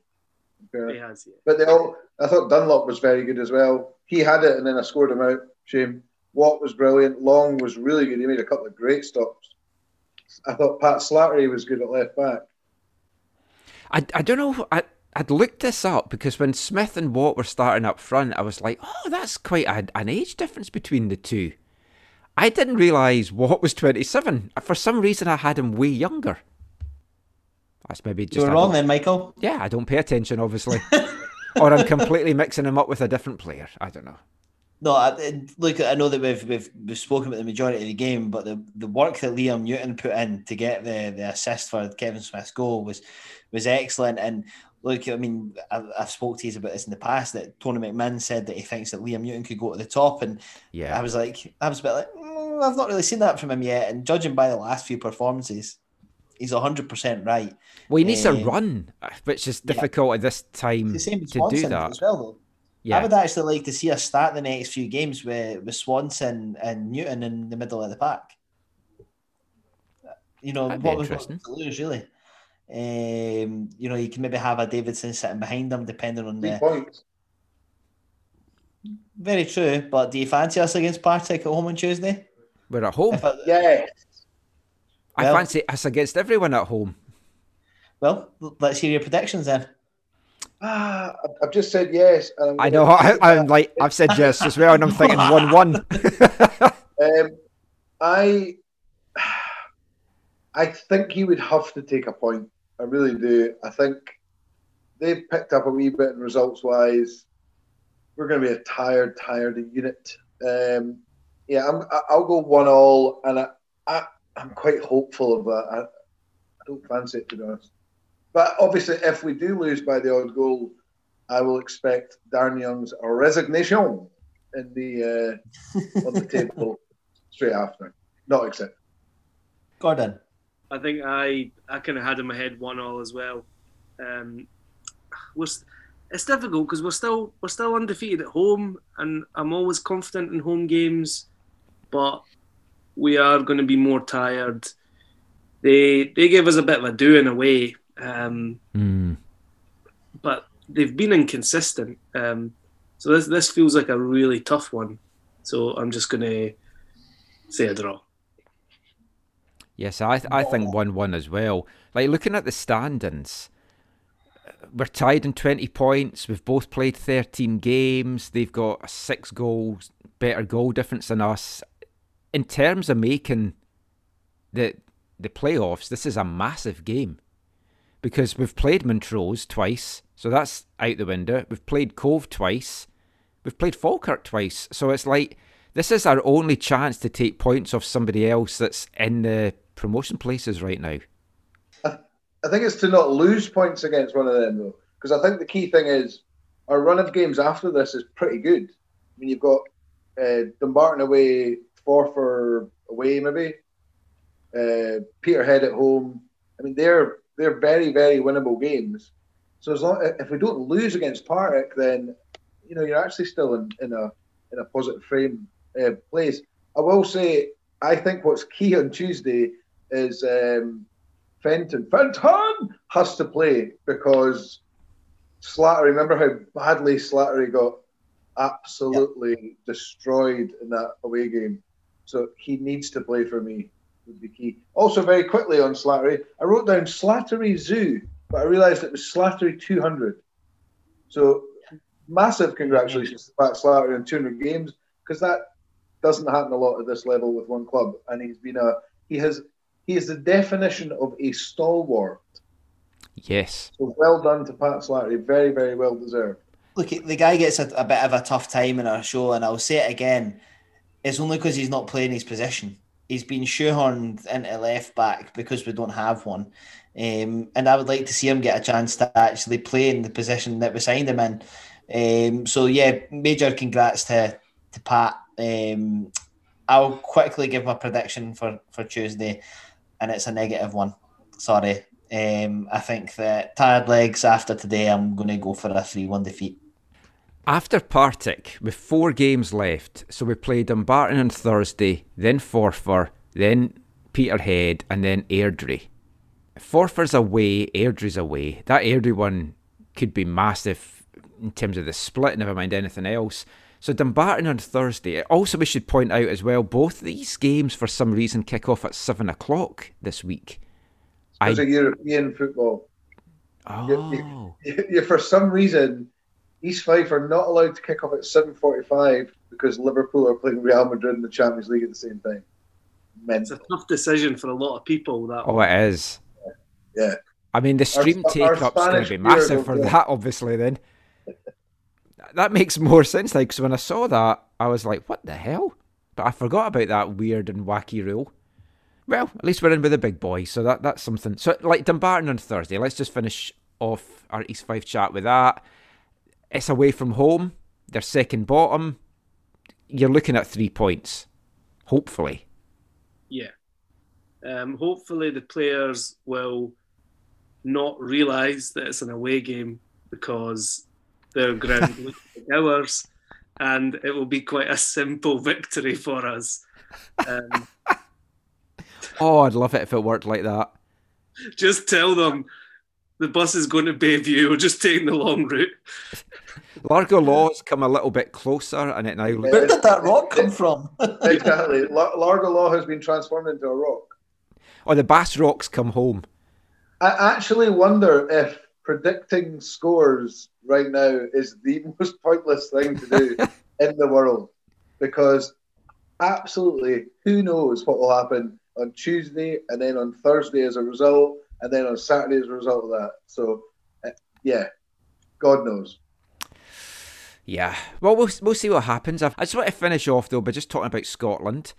in. He has, yeah. But they all, I thought Dunlop was very good as well. He had it, and then I scored him out. Shame. Watt was brilliant. Long was really good. He made a couple of great stops. I thought Pat Slattery was good at left back. I, I don't know. I, I'd looked this up because when Smith and Watt were starting up front, I was like, oh, that's quite a, an age difference between the two. I didn't realise Watt was 27. For some reason, I had him way younger. That's maybe just. You were wrong then, Michael. Yeah, I don't pay attention, obviously. or I'm completely mixing him up with a different player. I don't know. No, I, look, I know that we've we've we've spoken about the majority of the game, but the, the work that Liam Newton put in to get the, the assist for Kevin Smith's goal was was excellent. And look, I mean, I've, I've spoke to you about this in the past that Tony McMahon said that he thinks that Liam Newton could go to the top, and Yeah. I was like, I was a bit like, "Mm, I've not really seen that from him yet. And judging by the last few performances, he's hundred percent right. Well, he needs to Um, run, which is yeah. difficult at this time It's the same with to do that. as well, though. I would actually like to see us start the next few games with, with Swanson and Newton in the middle of the pack. You know, That'd what we've got interesting. to lose, really. Um, you know, you can maybe have a Davidson sitting behind them, depending on Three the. points. Very true, but do you fancy us against Partick at home on Tuesday? We're at home. If I- Yeah. I well- fancy us against everyone at home. well, let's hear your predictions then. Ah, I've- I've just said yes. and I'm I gonna know. I, I'm like I've said yes as well, and I'm thinking one-one. Um, I, I think he would have to take a point. I really do. I think they've picked up a wee bit in results wise. We're going to be a tired, tired unit. Um, yeah, I'm, I- I'll go one all, and I, I, I'm quite hopeful of that. I, I don't fancy it to be honest. But obviously, if we do lose by the odd goal, I will expect Darren Young's resignation in the uh, on the table straight after. Not accept. Gordon. I think I I kind of had in my head one all as well. Um, we're, it's difficult because we're still we're still undefeated at home, and I'm always confident in home games, but we are going to be more tired. They they gave us a bit of a doing away, um, Hmm. but they've been inconsistent. Um, so this this feels like a really tough one. So I'm just going to say a draw. Yes, I I think one-one as well. Like looking at the standings, we're tied in twenty points. We've both played thirteen games. They've got a six goals better goal difference than us. In terms of making the the playoffs, this is a massive game because we've played Montrose twice, so that's out the window. We've played Cove twice. We've played Falkirk twice, so it's like this is our only chance to take points off somebody else that's in the promotion places right now. I, I think it's to not lose points against one of them though, because I think the key thing is our run of games after this is pretty good. I mean, you've got uh, Dumbarton away, Forfar away, maybe uh, Peterhead at home. I mean, they're they're very very winnable games. So as long if we don't lose against Partick, then you know you're actually still in, in a in a positive frame uh, place. I will say I think what's key on Tuesday is um, Fenton. Fenton has to play because Slattery. Remember how badly Slattery got absolutely yep. destroyed in that away game. So he needs to play for me. Would be key. Also, very quickly on Slattery, I wrote down Slattery Zoo, but I realised it was Slattery 200. So massive congratulations to Pat Slattery on 200 games because that doesn't happen a lot at this level with one club, and he's been a he has he is the definition of a stalwart. Yes. So well done to Pat Slattery. Very, very well deserved. Look, the guy gets a, a, bit of a tough time in our show, and I'll say it again. It's only because he's not playing his position. He's been shoehorned into left back because we don't have one. Um, and I would like to see him get a chance to actually play in the position that we signed him in. Um, so, yeah, major congrats to, to Pat. Um, I'll quickly give my prediction for, for Tuesday, and it's a negative one. Sorry. Um, I think that tired legs after today, I'm going to go for a 3 1 defeat. After Partick, with four games left, so we played Dumbarton on Thursday, then Forfar, then Peterhead, and then Airdrie. Forfar's away, Airdrie's away. That Airdrie one could be massive in terms of the split, never mind anything else. So Dumbarton on Thursday. Also, we should point out as well, both these games for some reason kick off at seven o'clock this week. Because I... European football. Oh. You, you, you, for some reason, East Fife are not allowed to kick off at seven forty-five because Liverpool are playing Real Madrid in the Champions League at the same time. Mental. It's a tough decision for a lot of people. That oh, it is. Yeah. I mean, the stream take up's going to be massive for that, obviously. Then that makes more sense. Like, because when I saw that, I was like, "What the hell?" But I forgot about that weird and wacky rule. Well, at least we're in with the big boys, so that that's something. So, like Dumbarton on Thursday. Let's just finish off our East Fife chat with that. It's away from home. They're second bottom. You're looking at three points, hopefully. Yeah. Um, hopefully, the players will not realise that it's an away game because their ground looks like ours, and it will be quite a simple victory for us. Um, oh, I'd love it if it worked like that. Just tell them the bus is going to Bayview. We're just taking the long route. Largo Law's come a little bit closer, and it now. Where did that rock come from? exactly. Largo Law has been transformed into a rock. Oh, the Bass Rocks come home. I actually wonder if predicting scores right now is the most pointless thing to do in the world because absolutely who knows what will happen on Tuesday and then on Thursday as a result and then on Saturday as a result of that. So, uh, yeah, God knows. Yeah, well, we'll we'll see what happens. I just want to finish off though by just talking about Scotland,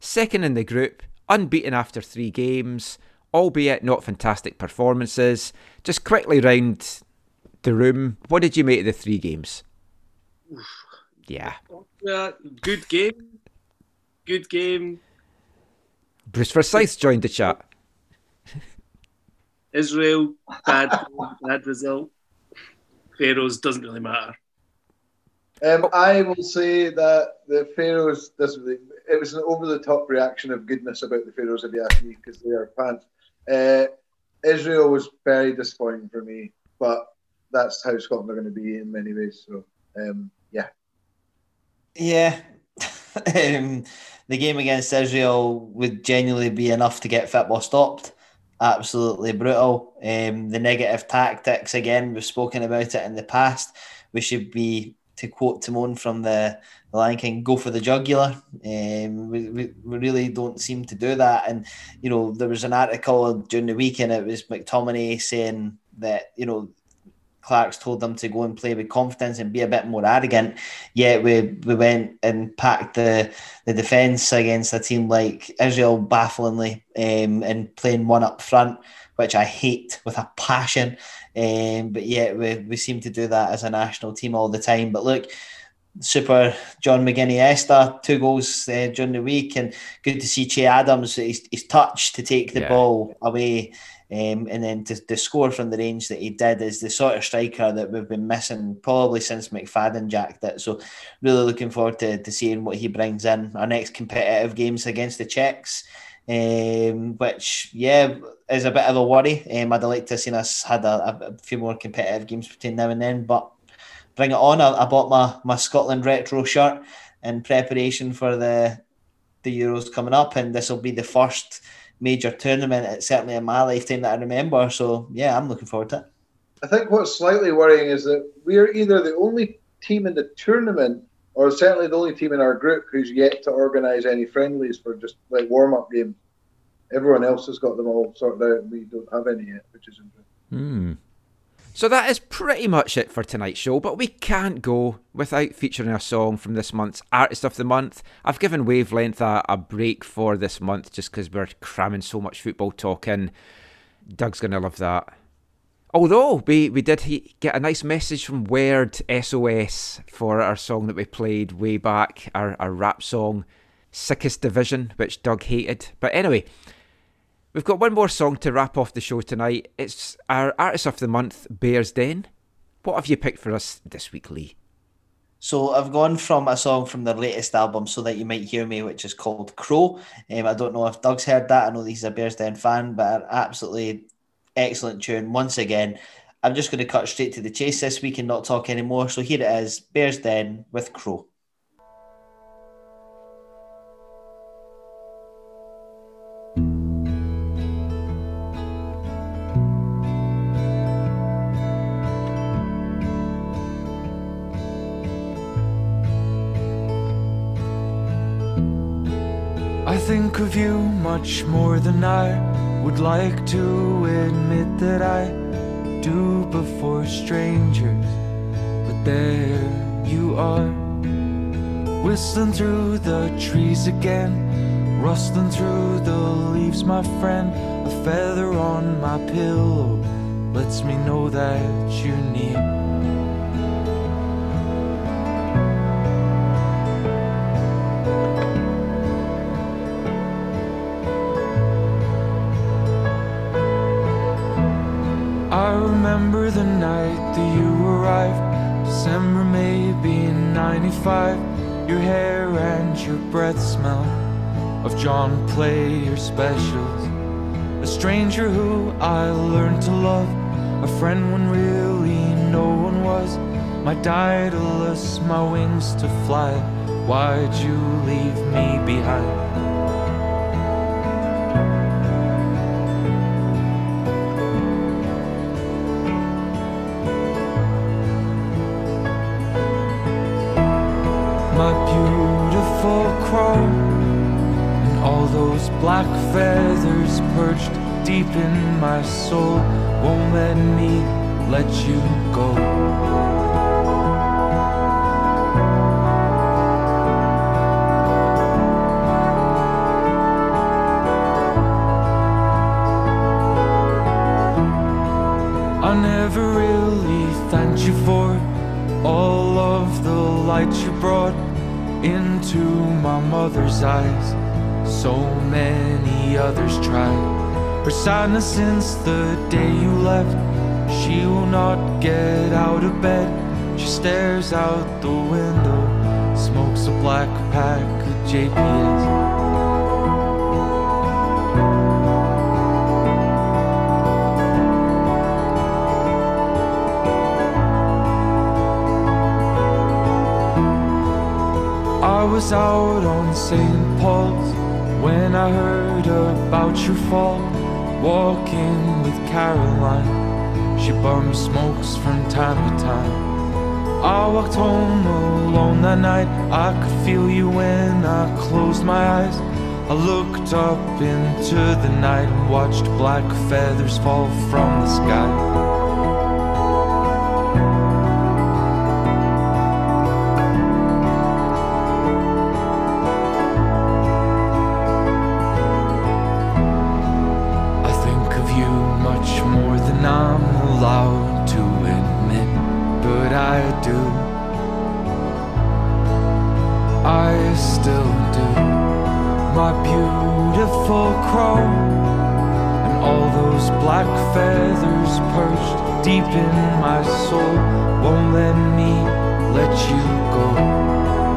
second in the group, unbeaten after three games, albeit not fantastic performances. Just quickly round the room, what did you make of the three games? Yeah. Uh, good game. Good game. Bruce Forsyth joined the chat. Israel, bad, bad result. Faroes doesn't really matter. Um, I will say that the Faroes. This it was an over-the-top reaction of goodness about the Faroes, if you ask me, because they are pants. Uh, Israel was very disappointing for me, but that's how Scotland are going to be in many ways. So, um, yeah. Yeah. um, the game against Israel would genuinely be enough to get football stopped. Absolutely brutal. Um, the negative tactics, again, we've spoken about it in the past. We should be, to quote Timon from the, the Lion King, go for the jugular. Um, we, we, we really don't seem to do that. And, you know, there was an article during the weekend, it was McTominay saying that, you know, Clarke's told them to go and play with confidence and be a bit more arrogant. Yet we we went and packed the the defence against a team like Israel bafflingly um, and playing one up front which I hate with a passion. Um, but yeah, we, we seem to do that as a national team all the time. But look, super John McGinnie-Esther, two goals uh, during the week, and good to see Che Adams. He's, he's touched to take the yeah. ball away. Um, and then to, to score from the range that he did is the sort of striker that we've been missing probably since McFadden jacked it. So, really looking forward to, to seeing what he brings in our next competitive games against the Czechs, um, which, yeah, is a bit of a worry. Um, I'd like to have seen us had a, a few more competitive games between now and then, but bring it on. I, I bought my, my Scotland retro shirt in preparation for the the Euros coming up, and this will be the first major tournament, certainly in my lifetime that I remember. So yeah, I'm looking forward to it. I think what's slightly worrying is that we're either the only team in the tournament or certainly the only team in our group who's yet to organise any friendlies for just like warm up games. Everyone else has got them all sorted out, and we don't have any yet, which is interesting. Hmm. So that is pretty much it for tonight's show, but we can't go without featuring a song from this month's Artist of the Month. I've given Wavelength a, a break for this month just because we're cramming so much football talking. Doug's going to love that. Although we, we did he, get a nice message from Weird SOS for our song that we played way back, our, our rap song, Sickest Division, which Doug hated. But anyway, We've got one more song to wrap off the show tonight. It's our Artist of the Month, Bears Bear's Den. What have you picked for us this week, Lee? So I've gone from a song from their latest album, So That You Might Hear Me, which is called Crow. Um, I don't know if Doug's heard that. I know he's a Bears Bear's Den fan, but an absolutely excellent tune. Once again, I'm just going to cut straight to the chase this week and not talk anymore. So here it is, Bear's Den with Crow. I think of you much more than I would like to admit that I do before strangers. But there you are, whistling through the trees again, rustling through the leaves, my friend. A feather on my pillow lets me know that you're near. 95 Your hair and your breath smell Of John Player specials. A stranger who I learned to love A friend when really no one was. My Daedalus, my wings to fly. Why'd you leave me behind? You go. I never really thanked you for all of the light you brought into my mother's eyes so many others tried. Her sadness since the day you left. She will not get out of bed. She stares out the window, smokes a black pack of JPS. I was out on St. Paul's when I heard about your fall, walking with Caroline, she bums smokes from time to time. I walked home alone that night. I could feel you when I closed my eyes. I looked up into the night and watched black feathers fall from the sky. Loud to admit, but I do. I still do. My beautiful crow, and all those black feathers perched deep in my soul won't let me let you go.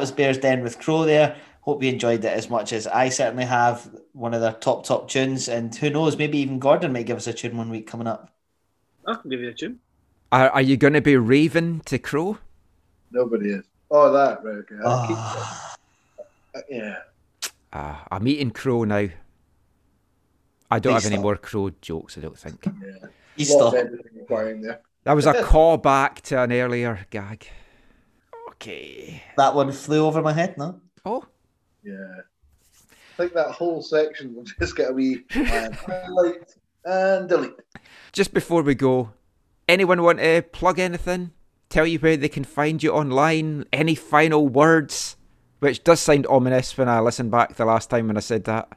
That was Bear's Den with Crow there. Hope you enjoyed it as much as I certainly have. One of their top, top tunes. And who knows, maybe even Gordon might give us a tune one week coming up. I can give you a tune. Are, are you going to be raving to Crow? Nobody is. Oh, that right. Okay. I'll keep Ah, yeah. Ah, I'm eating Crow now. I don't Please have any more Crow jokes, I don't think. Yeah. he's still. editing requiring there. That was a callback to an earlier gag. Okay. That one flew over my head, no? Oh, Yeah. I think that whole section will just get a wee uh, highlight and delete. just before we go, anyone want to plug anything? Tell you where they can find you online? Any final words? Which does sound ominous when I listened back the last time when I said that.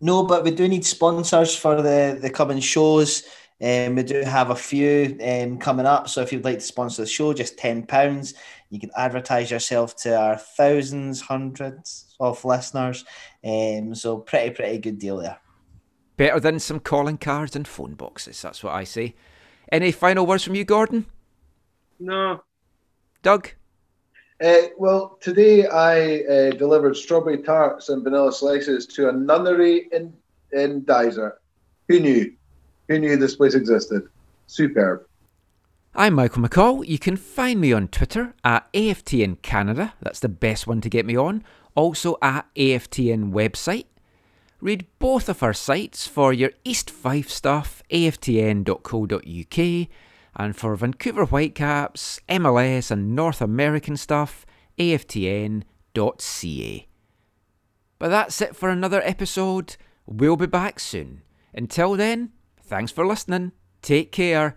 No, but we do need sponsors for the, the coming shows. Um, we do have a few um, coming up. So if you'd like to sponsor the show, just £10. You can advertise yourself to our thousands, hundreds of listeners. Um, so pretty, pretty good deal there. Better than some calling cards and phone boxes, that's what I say. Any final words from you, Gordon? No, Doug? Uh, well, today I uh, delivered strawberry tarts and vanilla slices to a nunnery in, in Dysart. Who knew? Who knew this place existed? Superb. I'm Michael McCall. You can find me on Twitter at AFTN Canada. That's the best one to get me on. Also at AFTN website. Read both of our sites for your East Fife stuff, aftn.co.uk, and for Vancouver Whitecaps, MLS, and North American stuff, aftn.ca. But that's it for another episode. We'll be back soon. Until then, thanks for listening. Take care.